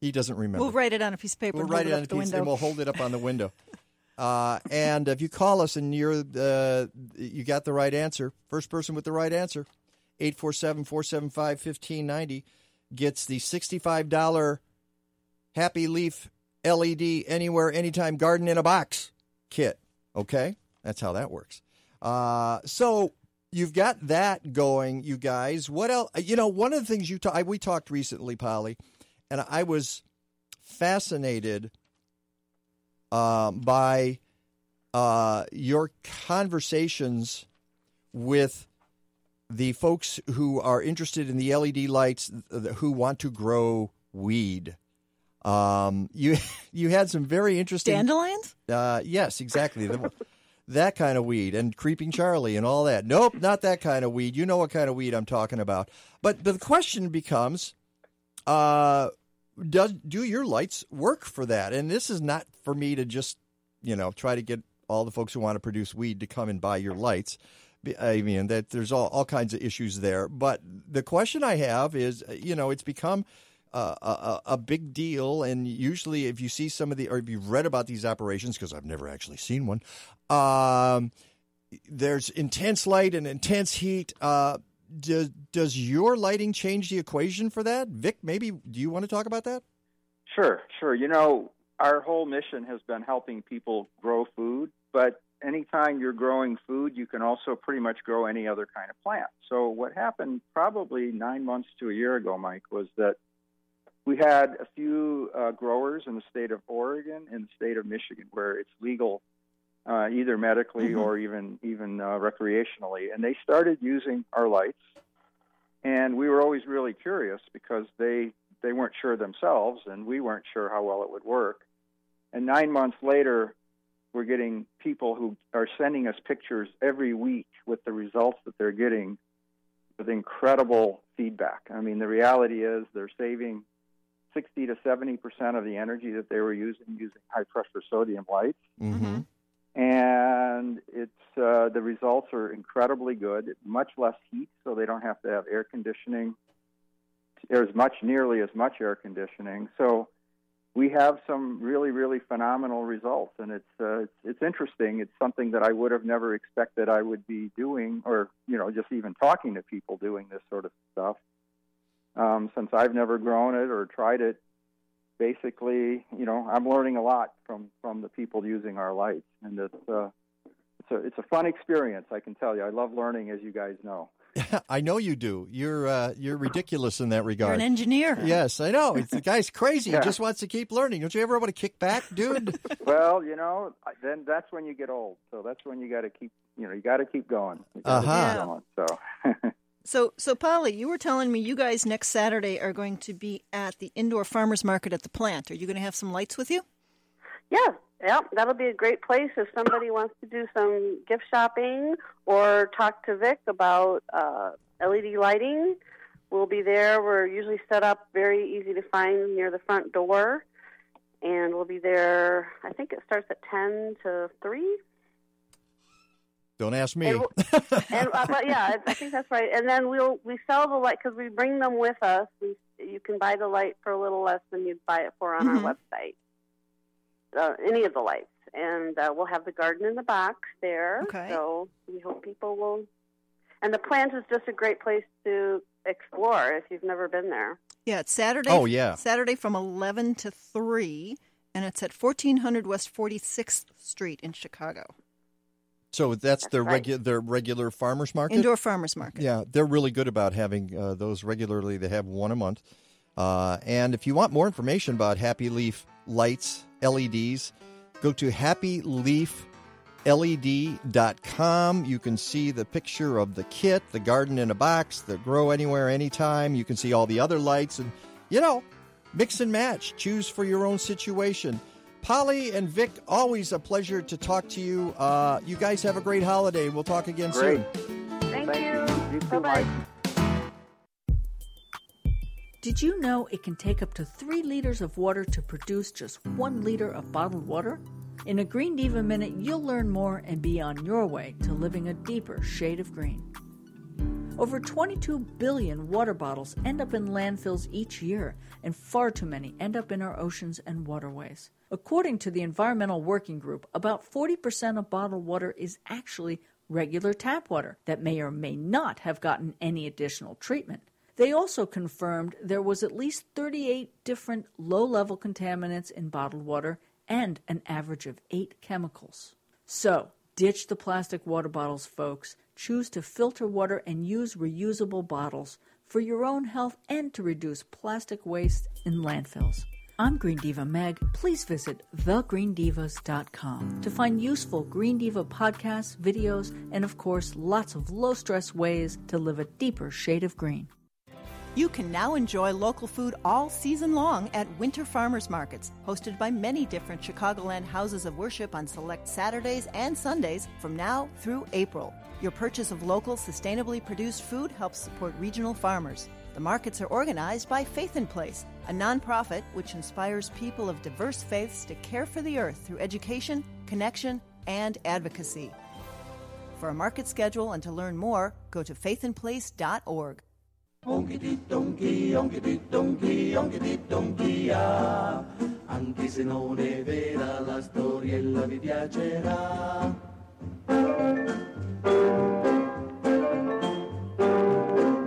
He doesn't remember. We'll write it on a piece of paper We'll and write it it on a the piece and we'll hold it up on the window. Uh, and if you call us and you're uh, you got the right answer, first person with the right answer, 847-475-1590 gets the $65 Happy Leaf LED Anywhere Anytime Garden in a Box kit. Okay? That's how that works. Uh, so you've got that going, you guys. What else? You know, one of the things you ta- I, we talked recently, Polly, and I was fascinated um, by uh, your conversations with the folks who are interested in the LED lights th- who want to grow weed. Um, you you had some very interesting Dandelions? Uh, yes, exactly. That kind of weed and creeping Charlie and all that. Nope, not that kind of weed. You know what kind of weed I'm talking about. But but the question becomes, uh, does do your lights work for that? And this is not for me to just you know try to get all the folks who want to produce weed to come and buy your lights. I mean that there's all, all kinds of issues there. But the question I have is, you know, it's become a, a, a big deal. And usually, if you see some of the, or if you've read about these operations, because I've never actually seen one, um, there's intense light and intense heat. Uh, does, does your lighting change the equation for that? Vic, maybe do you want to talk about that? Sure, sure. You know, our whole mission has been helping people grow food, but anytime you're growing food, you can also pretty much grow any other kind of plant. So, what happened probably nine months to a year ago, Mike, was that we had a few uh, growers in the state of Oregon and the state of Michigan where it's legal uh, either medically Mhm. or even even uh, recreationally, and they started using our lights. And we were always really curious because they they weren't sure themselves, and we weren't sure how well it would work. And nine months later, we're getting people who are sending us pictures every week with the results that they're getting with incredible feedback. I mean, the reality is they're saving 60 to 70 percent of the energy that they were using using high pressure sodium lights Mm-hmm. and it's uh, the results are incredibly good. Much less heat, so they don't have to have air conditioning. There's much, nearly as much air conditioning. So we have some really, really phenomenal results, and it's uh, it's, it's interesting. It's something that I would have never expected I would be doing, or you know, just even talking to people doing this sort of stuff. Um, since I've never grown it or tried it, basically, you know, I'm learning a lot from from the people using our lights, and it's uh, it's a it's a fun experience. I can tell you, I love learning, as you guys know. I know you do. You're uh, you're ridiculous in that regard. You're an engineer. Yes, I know. It's, the guy's crazy. Yeah. He just wants to keep learning. Don't you ever want to kick back, dude? well, you know, then that's when you get old. So that's when you got to keep, you know, you got to keep going. Uh-huh. keep going. So So, so Polly, you were telling me you guys next Saturday are going to be at the indoor farmers market at the plant. Are you going to have some lights with you? Yeah, yeah, that'll be a great place if somebody wants to do some gift shopping or talk to Vic about uh, LED lighting. We'll be there. We're usually set up very easy to find near the front door, and we'll be there. I think it starts at ten to three. Don't ask me. And, and uh, but yeah, I I think that's right. And then we'll we sell the light because we bring them with us. We, you can buy the light for a little less than you'd buy it for on Mhm. our website. Uh, any of the lights, and uh, we'll have the garden in the box there. Okay. So we hope people will. And the plant is just a great place to explore if you've never been there. Yeah, it's Saturday. Oh, yeah. Saturday from 11 to 3, and it's at 1400 West 46th Street in Chicago. So that's their right. regular their regular farmers market. Indoor farmers market. Yeah, they're really good about having uh, those regularly. They have one a month. Uh, and if you want more information about Happy Leaf lights, LEDs, go to happyleafled.com. You can see the picture of the kit, the garden in a box, the grow anywhere, anytime. You can see all the other lights and, you know, mix and match. Choose for your own situation. Polly and Vic, always a pleasure to talk to you. Uh, you guys have a great holiday. We'll talk again Great. soon. Thank, you. You too, Mike. Did you know it can take up to three liters of water to produce just one liter of bottled water? In a Green Diva Minute, you'll learn more and be on your way to living a deeper shade of green. Over 22 billion water bottles end up in landfills each year, and far too many end up in our oceans and waterways. According to the Environmental Working Group, about 40% of bottled water is actually regular tap water that may or may not have gotten any additional treatment. They also confirmed there was at least 38 different low level contaminants in bottled water and an average of 8 chemicals. So, ditch the plastic water bottles, folks. Choose to filter water and use reusable bottles for your own health and to reduce plastic waste in landfills. I'm Green Diva Meg. Please visit thegreendivas.com to find useful Green Diva podcasts, videos, and of course, lots of low stress ways to live a deeper shade of green. You can now enjoy local food all season long at winter farmers markets, hosted by many different Chicagoland houses of worship on select Saturdays and Sundays from now through April. Your purchase of local, sustainably produced food helps support regional farmers. The markets are organized by Faith in Place, a nonprofit which inspires people of diverse faiths to care for the earth through education, connection, and advocacy. For a market schedule and to learn more, go to faithinplace.org.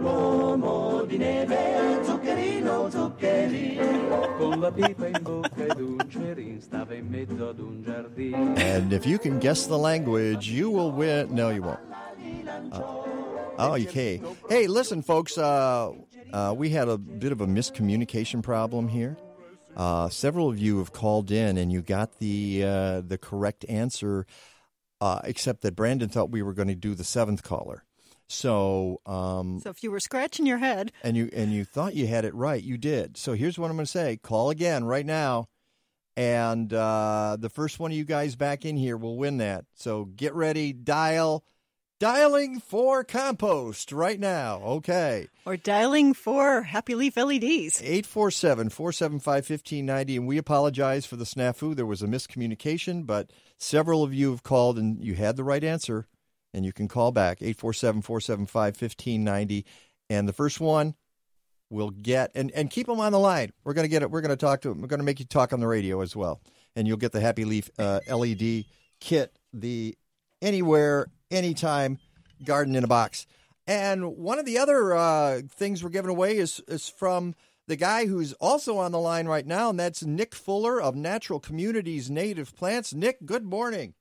L'uomo di neve, And if you can guess the language, you will win. No, you won't. Uh, oh, okay. Hey, listen, folks. Uh, uh, we had a bit of a miscommunication problem here. Uh, several of you have called in, and you got the uh, the correct answer, uh, except that Brandon thought we were going to do the seventh caller. So, um, So if you were scratching your head, and you and you thought you had it right, you did. So here's what I'm going to say: call again right now, and uh, the first one of you guys back in here will win that. So get ready, dial, dialing for compost right now. Okay, or dialing for Happy Leaf LEDs. 847 475 1590. And we apologize for the snafu. There was a miscommunication, but several of you have called and you had the right answer. And you can call back 847 475 1590. And the first one will get, and, and keep them on the line. We're going to get it. We're going to talk to them. We're going to make you talk on the radio as well. And you'll get the Happy Leaf uh, LED kit, the anywhere, anytime garden in a box. And one of the other uh, things we're giving away is is from the guy who's also on the line right now, and that's Nick Fuller of Natural Communities Native Plants. Nick, good morning.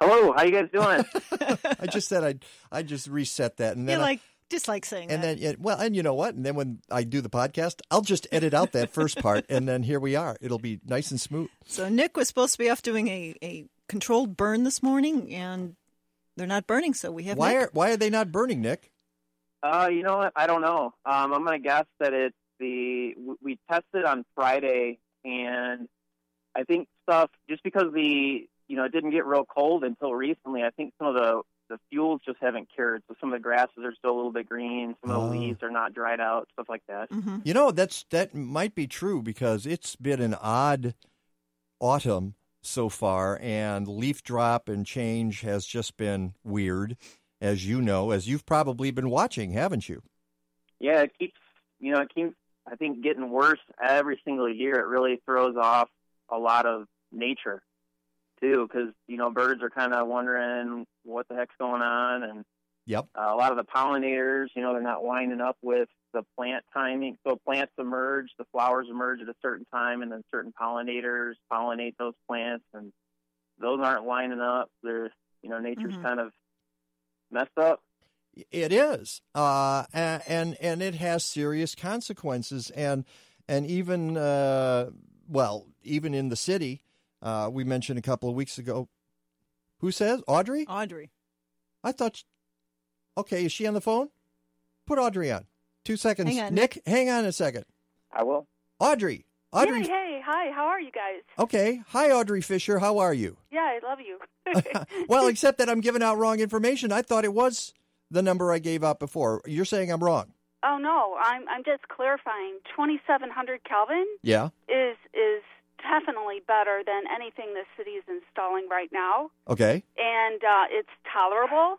Hello, how you guys doing? I just said I'd I just reset that, and You then I- like dislike saying and that. then yeah, well, and you know what? And then when I do the podcast, I'll just edit out that first part, and then here we are. It'll be nice and smooth. So Nick was supposed to be off doing a, a controlled burn this morning, and they're not burning. So we have Why Nick. are why are they not burning, Nick? Uh, you know what? I don't know. Um, I'm gonna guess that it's the we tested on Friday, and I think stuff just because the you know it didn't get real cold until recently. I think some of the the fuels just haven't cured, so some of the grasses are still a little bit green. Some of Oh. the leaves are not dried out, stuff like that. Mm-hmm. You know that's that might be true because it's been an odd autumn so far, and leaf drop and change has just been weird, as you know, as you've probably been watching, haven't you? Yeah, it keeps you know it keeps I think getting worse every single year. It really throws off a lot of nature too, because you know birds are kind of wondering what the heck's going on, and Yep. uh, a lot of the pollinators, you know, they're not lining up with the plant timing. So plants emerge, the flowers emerge at a certain time, and then certain pollinators pollinate those plants, and those aren't lining up. They're you know nature's Mhm. kind of messed up. It is, uh, and and it has serious consequences, and and even uh, well, even in the city, uh, we mentioned a couple of weeks ago. Who says Audrey? Audrey. I thought. she- okay, is she on the phone? Put Audrey on. Two seconds. Hang on, Nick, hang on a second. I will. Audrey. Audrey. Hey, hey, hi. How are you guys? Okay. Hi, Audrey Fischer. How are you? Yeah, I love you. well, except that I'm giving out wrong information. I thought it was the number I gave out before. You're saying I'm wrong. Oh no, I'm I'm just clarifying. 2700 Kelvin Yeah. is is definitely better than anything the city is installing right now, Okay. and uh, it's tolerable.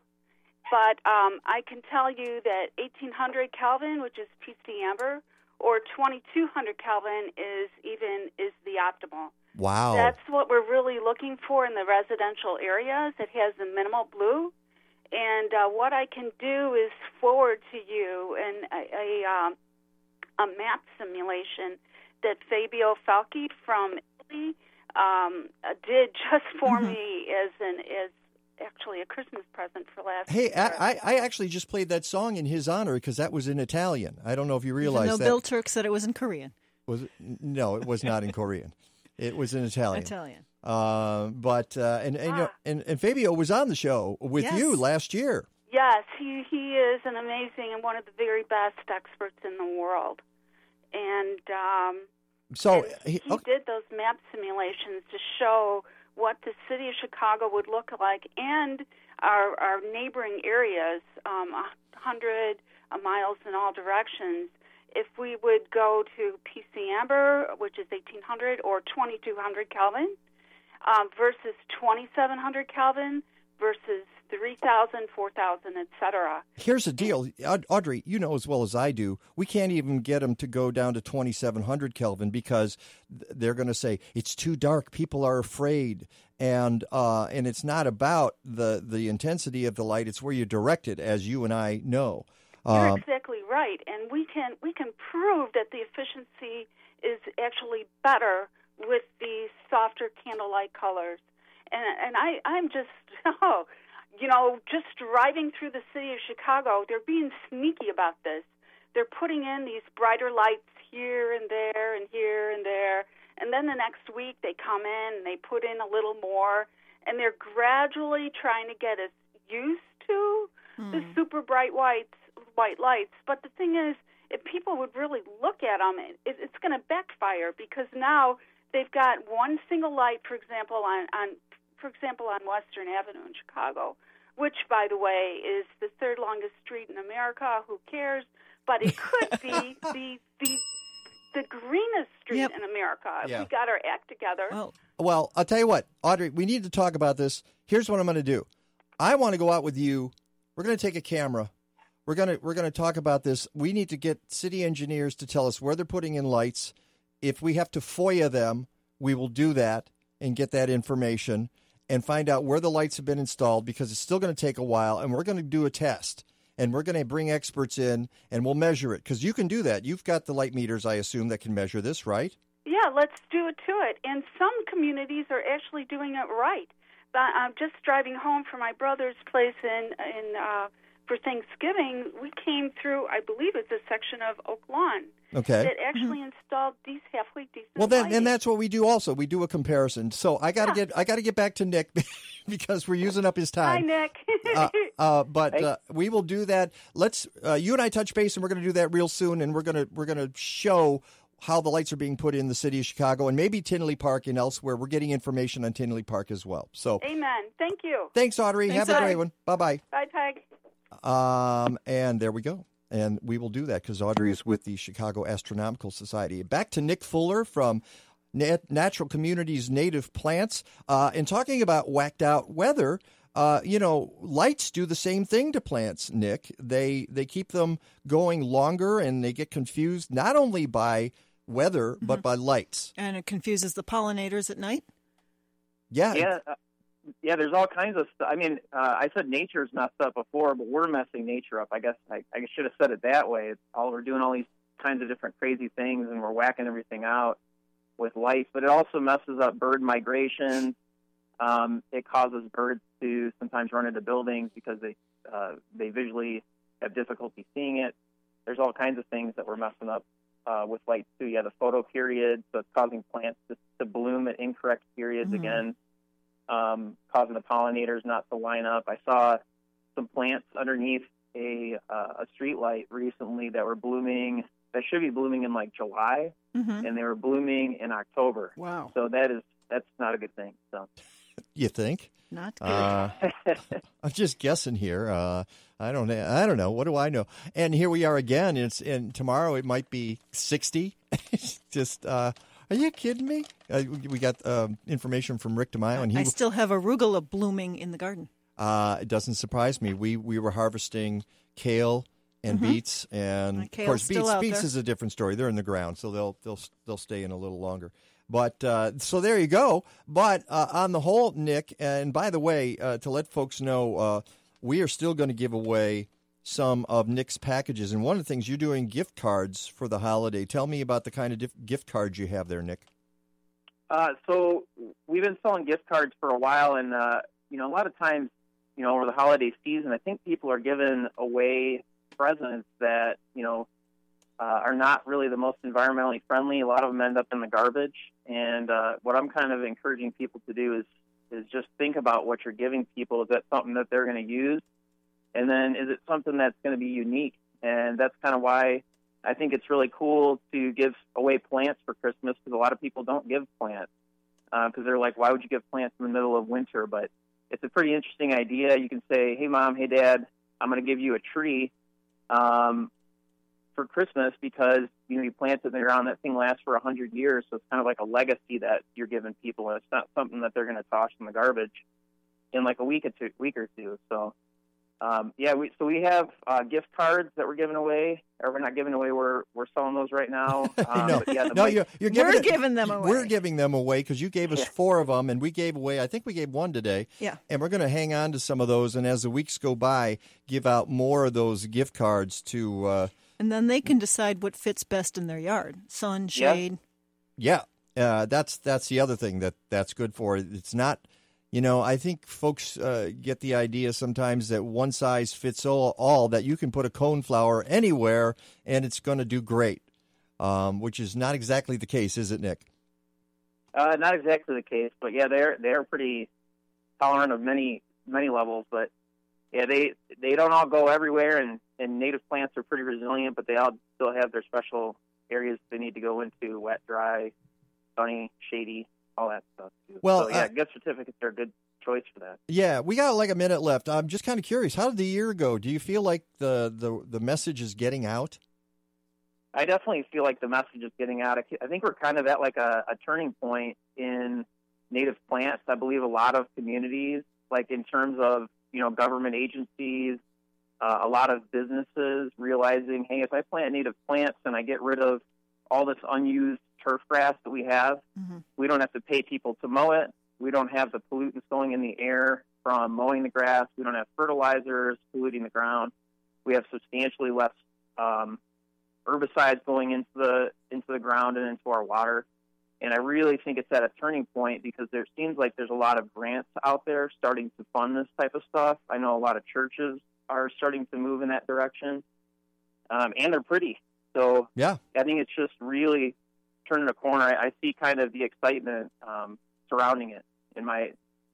But um, I can tell you that 1800 Kelvin, which is PC amber, or 2200 Kelvin is even is the optimal. Wow. That's what we're really looking for in the residential areas. It has the minimal blue. And uh, what I can do is forward to you an, a, a, um, a map simulation that Fabio Falchi from Italy um, uh, did just for Mm-hmm. me as an as actually a Christmas present for last Hey, year. I, I I actually just played that song in his honor because that was in Italian. I don't know if you Even realize though that. Bill Turk said it was in Korean. Was it? No, it was not in Korean. It was in Italian. Italian. Uh, but uh, and and, you know, and and Fabio was on the show with Yes. you last year. Yes, he he is an amazing and one of the very best experts in the world. And um, So he, he did those map simulations to show what the city of Chicago would look like and our our neighboring areas, um, a hundred miles in all directions. If we would go to PC Amber, which is 1800 or 2200 Kelvin, um, versus 2700 Kelvin, versus 3,000, 4,000, etc. Here's the deal, Audrey. You know as well as I do. We can't even get them to go down to 2,700 Kelvin because they're going to say it's too dark. People are afraid, and uh, and it's not about the the intensity of the light. It's where you direct it, as you and I know. You're Um, exactly right, and we can we can prove that the efficiency is actually better with these softer candlelight colors. And and I I'm just oh, you know, just driving through the city of Chicago, they're being sneaky about this. They're putting in these brighter lights here and there and here and there, and then the next week they come in and they put in a little more, and they're gradually trying to get us used to the hmm. super bright whites, white lights. But the thing is, if people would really look at them, it, it's going to backfire because now they've got one single light, for example, on, on for example on Western Avenue in Chicago, which, by the way, is the third longest street in America. Who cares? But it could be the the the greenest street in America if Yeah. we got our act together. Well, I'll tell you what, Audrey, we need to talk about this. Here's what I'm going to do. I want to go out with you. We're going to take a camera. We're going to we're going to talk about this. We need to get city engineers to tell us where they're putting in lights. If we have to FOIA them, we will do that and get that information and find out where the lights have been installed because it's still going to take a while and we're going to do a test and we're going to bring experts in and we'll measure it because you can do that. You've got the light meters I assume that can measure this, right? Yeah, let's do it to it. And some communities are actually doing it right. But I'm just driving home from my brother's place in in uh, for Thanksgiving. We came through, I believe it's a section of Oak Lawn Okay. that actually installed these halfway decent. Well, then, lighting. and that's what we do. Also, we do a comparison. So I got to get I got to get back to Nick because we're using up his time. Hi. Nick. Uh, uh, but uh, we will do that. Let's uh, you and I touch base, and we're going to do that real soon. And we're going to we're going to show how the lights are being put in the city of Chicago and maybe Tinley Park and elsewhere. We're getting information on Tinley Park as well. So Amen. Thank you. thanks, Audrey. Thanks, Have a great one. Bye bye. Bye, Peg. Um, and there we go. And we will do that because Audrey is with the Chicago Astronomical Society. Back to Nick Fuller from Nat- Natural Communities Native Plants. Uh, and talking about whacked out weather, uh, you know, lights do the same thing to plants, Nick. They, they keep them going longer and they get confused not only by weather, but by lights. And it confuses the pollinators at night. Yeah. yeah, uh, yeah. There's all kinds of stuff. I mean, uh, I said nature's messed up before, but we're messing nature up. I guess I, I should have said it that way. It's all we're doing all these kinds of different crazy things, and we're whacking everything out with lights. But it also messes up bird migration. Um, it causes birds to sometimes run into buildings because they uh, they visually have difficulty seeing it. There's all kinds of things that we're messing up uh, with lights too. Yeah, the photo period, so it's causing plants to, to bloom at incorrect periods Mhm. again, um, causing the pollinators not to line up. I saw some plants underneath a uh, a street light recently that were blooming. That should be blooming in like July, Mhm. and they were blooming in October. Wow. So that is that's not a good thing. So You think? Not good. Uh, I'm just guessing here. Uh, I don't. know. I don't know. What do I know? And here we are again. It's and tomorrow it might be 60. Just. Uh, are you kidding me? Uh, we- got um, information from Rick DiMaio, and he. I still have arugula blooming in the garden. uh, it doesn't surprise me. We we were harvesting kale and Mhm. beets, and of course beets. Beets there. is a different story. They're in the ground, so they'll they'll they'll stay in a little longer. But uh, so there you go. But uh, on the whole, Nick, and by the way, uh, to let folks know, uh, we are still going to give away some of Nick's packages. And one of the things you're doing gift cards for the holiday. Tell me about the kind of dif- gift cards you have there, Nick. Uh, so we've been selling gift cards for a while, and uh, you know, a lot of times, you know, over the holiday season, I think people are giving away presents that you know uh, are not really the most environmentally friendly. A lot of them end up in the garbage, and uh, what I'm kind of encouraging people to do is is just think about what you're giving people. Is that something that they're going to use, and then is it something that's going to be unique? And that's kind of why I think it's really cool to give away plants for Christmas because a lot of people don't give plants because they're like, why would you give plants in the middle of winter? But it's a pretty interesting idea. You can say, hey, mom, hey, dad, I'm going to give you a tree um, for Christmas because you know you planted it in the ground. That thing lasts for a hundred years, so it's kind of like a legacy that you're giving people, and it's not something that they're going to toss in the garbage. in like a week or two, week or two. So, um, yeah, we so we have uh, gift cards that we're giving away, or we're not giving away. We're we're selling those right now. Um, no, yeah, no, mic- you're, you're giving We're it- giving them away. We're giving them away because you gave us Yeah. four of them, and we gave away. I think we gave one today. Yeah. and we're going to hang on to some of those, and as the weeks go by, give out more of those gift cards to. Uh, And then they can decide what fits best in their yard: sun, Yeah. shade. Yeah, uh, that's that's the other thing that that's good for. It's not, you know, I think folks uh, get the idea sometimes that one size fits all, all. That you can put a cone flower anywhere and it's going to do great, um, which is not exactly the case, is it, Nick? Uh, not exactly the case, but yeah, they're they're pretty tolerant of many many levels. But yeah, they they don't all go everywhere, and and native plants are pretty resilient, but they all still have their special areas they need to go into: wet, dry, sunny, shady, all that stuff. Too. Well, so, yeah, uh, gift certificates are a good choice for that. Yeah, we got like a minute left. I'm just kind of curious. How did the year go? Do you feel like the the the message is getting out? I definitely feel like the message is getting out. I think we're kind of at like a, a turning point in native plants. I believe a lot of communities, like in terms of you know government agencies, uh, a lot of businesses realizing, hey, if I plant native plants and I get rid of all this unused turf grass that we have, we don't have to pay people to mow it. We don't have the pollutants going in the air from mowing the grass. We don't have fertilizers polluting the ground. We have substantially less um, herbicides going into the into the ground and into our water. And I really think it's at a turning point because there seems like there's a lot of grants out there starting to fund this type of stuff. I know a lot of churches are starting to move in that direction, um, and they're pretty. So Yeah. I think it's just really turning a corner. I, I see kind of the excitement um, surrounding it in my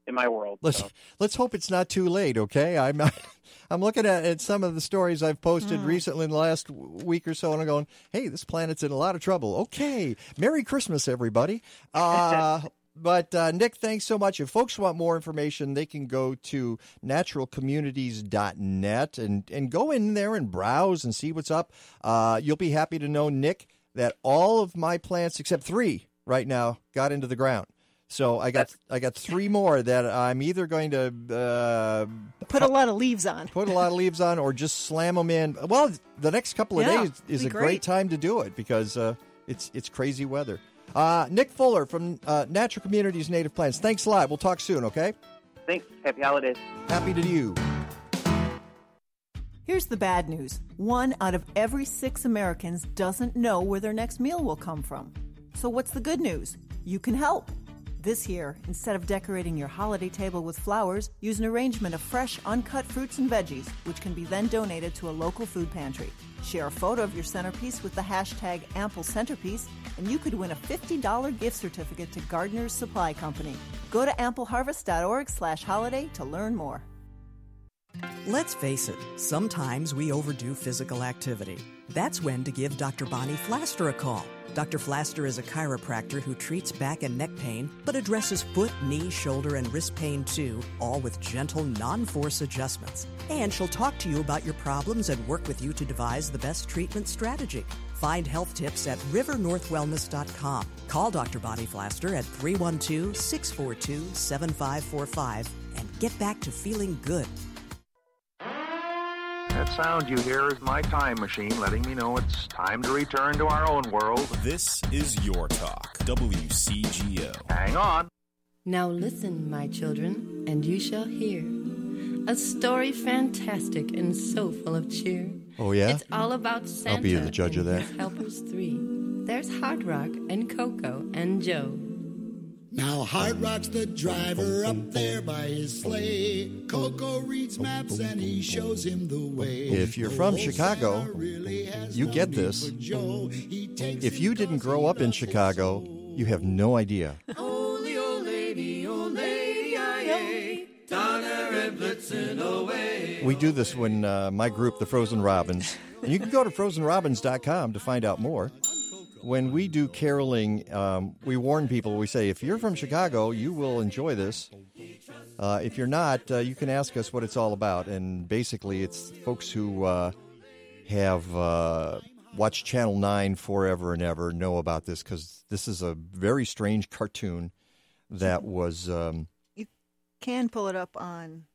in my world. Let's So. let's hope it's not too late. Okay, I'm I'm looking at, at some of the stories I've posted recently in the last week or so, and I'm going, "Hey, this planet's in a lot of trouble." Okay, Merry Christmas, everybody. Uh, but uh, Nick, thanks so much. If folks want more information, they can go to naturalcommunities.net and and go in there and browse and see what's up. Uh, you'll be happy to know, Nick, that all of my plants except three right now got into the ground. So I got I got three more that I'm either going to uh, Put a lot of leaves on. put a lot of leaves on or just slam them in. Well, the next couple of Yeah, days is a great. great. time to do it because uh, it's it's crazy weather. Uh, Nick Fuller from uh, Natural Communities Native Plants. Thanks a lot. We'll talk soon. Okay. Thanks. Happy holidays. Happy to you. Here's the bad news one out of every six Americans doesn't know where their next meal will come from. So, what's the good news? You can help. This year, instead of decorating your holiday table with flowers, use an arrangement of fresh, uncut fruits and veggies, which can be then donated to a local food pantry. Share a photo of your centerpiece with the hashtag Ample Centerpiece, and you could win a $50 gift certificate to Gardener's Supply Company. Go to ampleharvest.org slash holiday to learn more. Let's face it, sometimes we overdo physical activity. That's when to give Dr. Bonnie Flaster a call. Dr. Flaster is a chiropractor who treats back and neck pain, but addresses foot, knee, shoulder, and wrist pain too, all with gentle, non force adjustments. And she'll talk to you about your problems and work with you to devise the best treatment strategy. Find health tips at rivernorthwellness.com. Call Dr. Bonnie Flaster at 312 642 7545 and get back to feeling good. That sound you hear is my time machine letting me know it's time to return to our own world. This is Your Talk, WCGO. Hang on. Now listen, my children, and you shall hear a story fantastic and so full of cheer. Oh, yeah? It's all about Santa I'll be the judge of that. his helpers three. There's Hard Rock and Coco and Joe. Now Hard Rock's the driver up there by his sleigh. Coco reads maps and he shows him the way. If you're from Chicago, you get this. If you didn't grow up in Chicago, you have no idea. Only old lady, old lady, aye, Donner and Blitzen away. We do this when uh, my group, the Frozen Robins, and you can go to frozenrobins.com to find out more. When we do caroling, um, we warn people. We say, if you're from Chicago, you will enjoy this. Uh, if you're not, uh, you can ask us what it's all about. And basically, it's folks who uh, have uh, watched Channel 9 forever and ever know about this because this is a very strange cartoon that was. Um, can pull it up on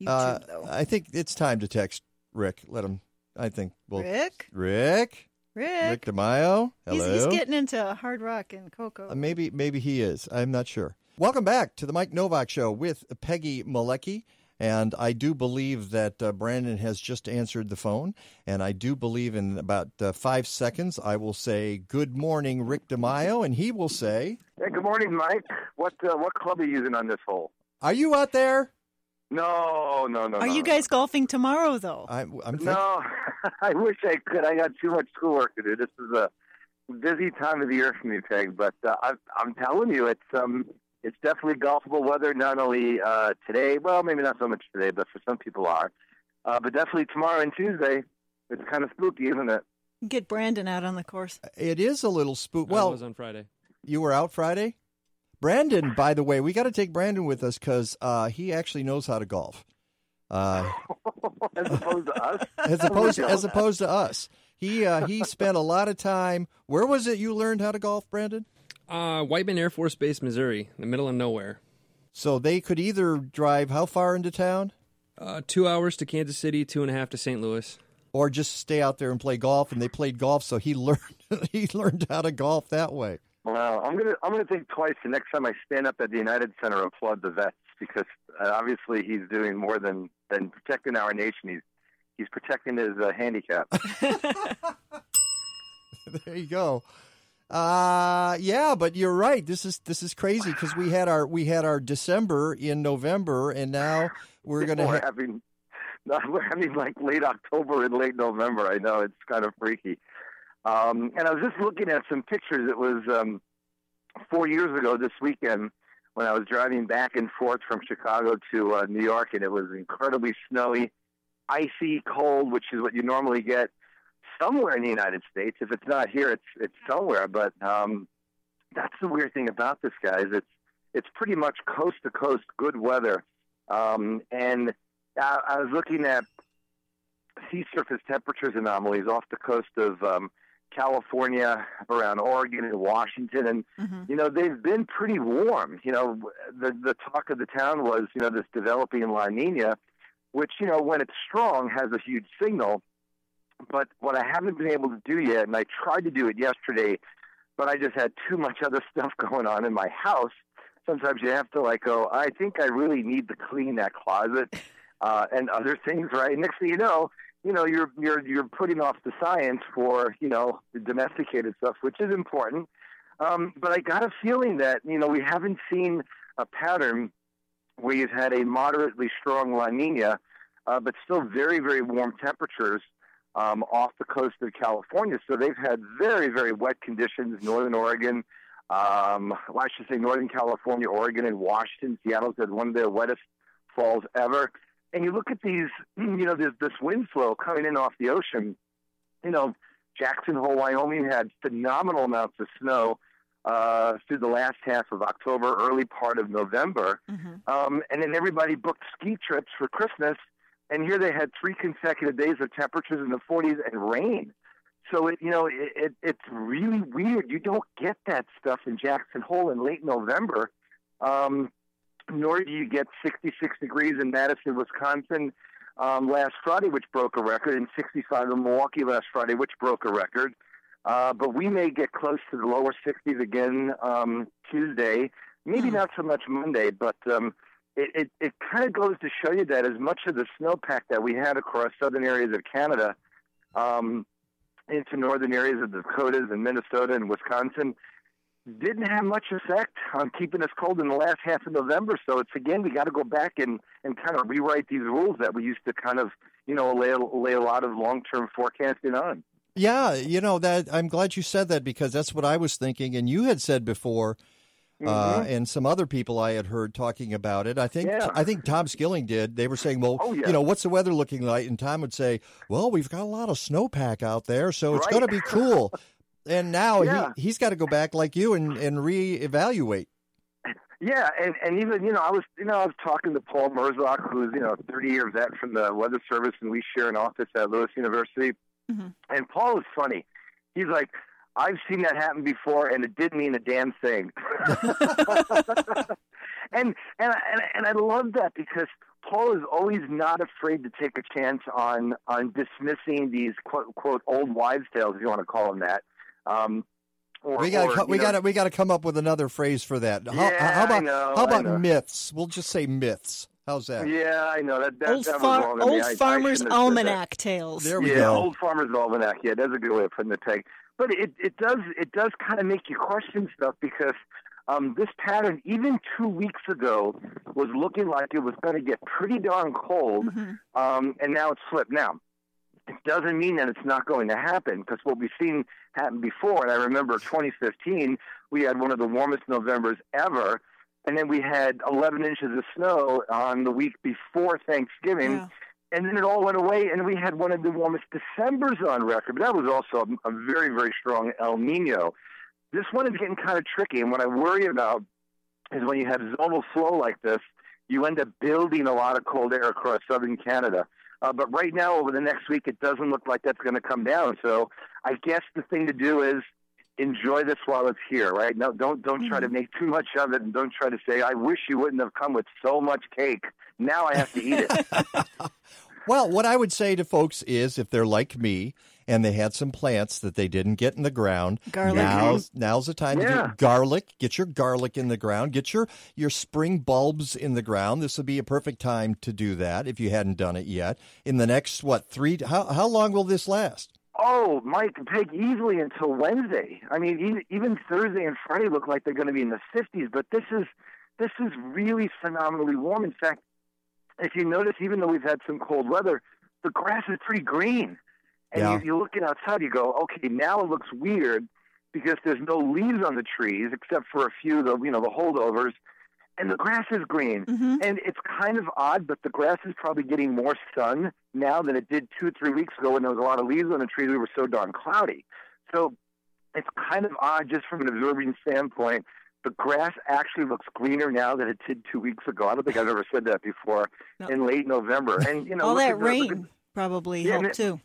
YouTube, Uh, though. I think it's time to text Rick. Let him. I think. Well, Rick? Rick. Rick. Rick DiMaio. He's, Hello. he's getting into hard rock and cocoa. Uh, maybe maybe he is. I'm not sure. Welcome back to the Mike Nowak Show with Peggy Malecki. And I do believe that uh, Brandon has just answered the phone. And I do believe in about uh, five seconds, I will say, Good morning, Rick DiMaio. And he will say, Hey, good morning, Mike. What uh, what club are you using on this hole? Are you out there? No, no, no. Are no, you no. guys golfing tomorrow, though? I, I'm thinking, No, I wish I could. I got too much schoolwork to do. This is a busy time of the year for me, Peg. But uh, I, I'm telling you, it's um, it's definitely golfable weather. Not only uh, today, well, maybe not so much today, but for some people are. Uh, but definitely tomorrow and Tuesday. It's kind of spooky, isn't it? Get Brandon out on the course. it is a little spook. I Well, was on Friday. you were out Friday? Brandon, by the way, we got to take Brandon with us because uh, he actually knows how to golf. Uh, as opposed to us. as opposed as opposed to us. He uh, he spent a lot of time. Where was it you learned how to golf, Brandon? Uh, Whiteman Air Force Base, Missouri, in the middle of nowhere. So they could either drive how far into town, Uh, two hours to Kansas City, two and a half to St. Louis. or just stay out there and play golf. And they played golf, so he learned he learned how to golf that way. Well, I'm gonna I'm gonna think twice the next time I stand up at the United Center and applaud the vets because uh, obviously he's doing more than than protecting our nation. He's he's protecting his uh, handicap. there you go. Uh yeah, but you're right. This is this is crazy because we had our we had our December in November, and now we're gonna. Ha- having no, we're having like late October and late November. I know it's kind of freaky. Um, and I was just looking at some pictures. It was um, four years ago this weekend when I was driving back and forth from Chicago to uh, New York, and it was incredibly snowy, icy, cold, which is what you normally get somewhere in the United States. If it's not here, it's it's somewhere. But um, that's the weird thing about this, guys. It's it's pretty much coast to coast good weather. Um, and I, I was looking at sea surface temperatures anomalies off the coast of um, California, around Oregon and Washington, and you know they've been pretty warm. You know, the the talk of the town was you know this developing La Nina, which you know when it's strong has a huge signal. But what I haven't been able to do yet, and I tried to do it yesterday, but I just had too much other stuff going on in my house. Sometimes you have to like go. I think I really need to clean that closet uh, and other things. Right. Next thing you know, you know you're you're you're putting off the science for you know the domesticated stuff, which is important. Um, but I got a feeling that you know we haven't seen a pattern where you've had a moderately strong La Nina, uh, but still very very warm temperatures um, off the coast of California. So they've had very very wet conditions, northern Oregon. Um, well, I should say Northern California, Oregon, and Washington. Seattle's had one of their wettest falls ever and you look at these, you know, there's this wind flow coming in off the ocean. You know, Jackson Hole, Wyoming had phenomenal amounts of snow uh, through the last half of October, early part of November. Um, and then everybody booked ski trips for Christmas. And here they had three consecutive days of temperatures in the 40s and rain. So it, you know, it, it, it's really weird. You don't get that stuff in Jackson Hole in late November. Um, nor do you get 66 degrees in Madison, Wisconsin um, last Friday, which broke a record, and 65 in Milwaukee last Friday, which broke a record. Uh, but we may get close to the lower 60s again um, Tuesday, maybe not so much Monday, but um, it, it, it kind of goes to show you that as much of the snowpack that we had across southern areas of Canada um, into northern areas of the Dakotas and Minnesota and Wisconsin didn't have much effect on keeping us cold in the last half of November. So it's again, we got to go back and, and kind of rewrite these rules that we used to kind of, you know, lay, lay a lot of long term forecasting on. Yeah, you know that. I'm glad you said that because that's what I was thinking, and you had said before, uh, Mhm. and some other people I had heard talking about it. I think Yeah. I think Tom Skilling did. They were saying, "Well, Oh, yeah. you know, what's the weather looking like?" And Tom would say, "Well, we've got a lot of snowpack out there, so it's Right. going to be cool." and now Yeah. he he's got to go back like you and and reevaluate. Yeah, and and even you know I was you know I was talking to Paul Merzlock, who's you know a 30 year vet from the Weather Service, and we share an office at Lewis University. Mm-hmm. And Paul is funny. He's like, I've seen that happen before, and it didn't mean a damn thing. and and I- and I- and I love that because Paul is always not afraid to take a chance on on dismissing these quote quote old wives' tales, if you want to call them that. Um, or, we got to we got to we got to come up with another phrase for that. How, Yeah, how I about know, how about myths? We'll just say myths. How's that? Yeah, I know that. that Old, that far- wrong old I- I Farmer's shouldn't that. Almanac tales. There we yeah, go. Old Farmer's Almanac. Yeah, that's a good way of putting the peg. But it it does it does kind of make you question stuff because um, this pattern, even two weeks ago, was looking like it was going to get pretty darn cold, um, and now it's flipped. Now, it doesn't mean that it's not going to happen because what we've seen happen before, and I remember 2015, we had one of the warmest Novembers ever, and then we had 11 inches of snow on the week before Thanksgiving. And then it all went away, and we had one of the warmest Decembers on record. But that was also a, a very, very strong El Nino. This one is getting kind of tricky, and what I worry about is when you have zonal flow like this, you end up building a lot of cold air across southern Canada. Uh, but right now, over the next week, it doesn't look like that's going to come down. So I guess the thing to do is enjoy this while it's here, right? No, don't don't try to make too much of it, and don't try to say, "I wish you wouldn't have come with so much cake." Now I have to eat it. Well, what I would say to folks is if they're like me and they had some plants that they didn't get in the ground, Garlic. now's, now's the time to Yeah. do garlic. Get your garlic in the ground. Get your, your spring bulbs in the ground. This would be a perfect time to do that if you hadn't done it yet. In the next, what, three, how, how long will this last? Oh, Mike, take easily until Wednesday. I mean, even, even Thursday and Friday look like they're going to be in the 50s, but this is this is really phenomenally warm. In fact, if you notice, even though we've had some cold weather, the grass is pretty green. And Yeah. you, you look at outside, you go, okay, now it looks weird because there's no leaves on the trees except for a few, of the you know, the holdovers, and the grass is green. Mm-hmm. And it's kind of odd, but the grass is probably getting more sun now than it did two, three weeks ago when there was a lot of leaves on the trees. We were so darn cloudy. So it's kind of odd just from an observing standpoint. The grass actually looks greener now than it did two weeks ago. I don't think I've ever said that before in late November. And you know, All that rain probably Yeah, helped too.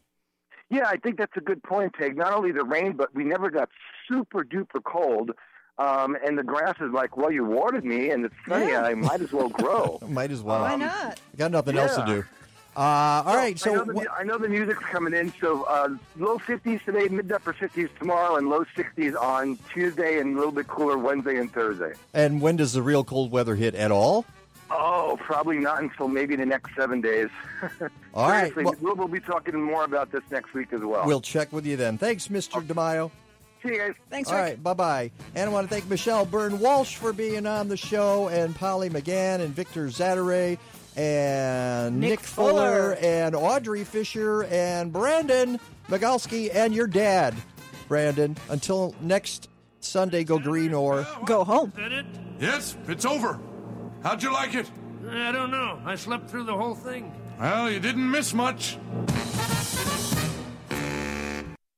Yeah, I think that's a good point, Peg. Not only the rain, but we never got super duper cold. Um, and the grass is like, well, you watered me, and it's sunny. I might as well grow. Might as well. Why not? Got nothing else to do. Uh, all right, I so know, the, mu- I know the music's coming in. So uh, low 50s today, mid to upper 50s tomorrow, and low 60s on Tuesday, and a little bit cooler Wednesday and Thursday. and when does the real cold weather hit at all? Oh, probably not until maybe the next seven days. All right, well- we'll, we'll be talking more about this next week as well. We'll check with you then. Thanks, Mr. DiMaio. See you guys. Thanks, All right, bye bye. And I want to thank Michelle Byrne Walsh for being on the show, and Polly McGann, and Victor Zaderej, and Nick Nick, Fuller, Fuller. and Audrey Fischer, and Brandon Migalski, and your dad, Brandon. Until next Sunday, go green or go home. That it? Yes, it's over. How'd you like it? I don't know. I slept through the whole thing. Well, you didn't miss much.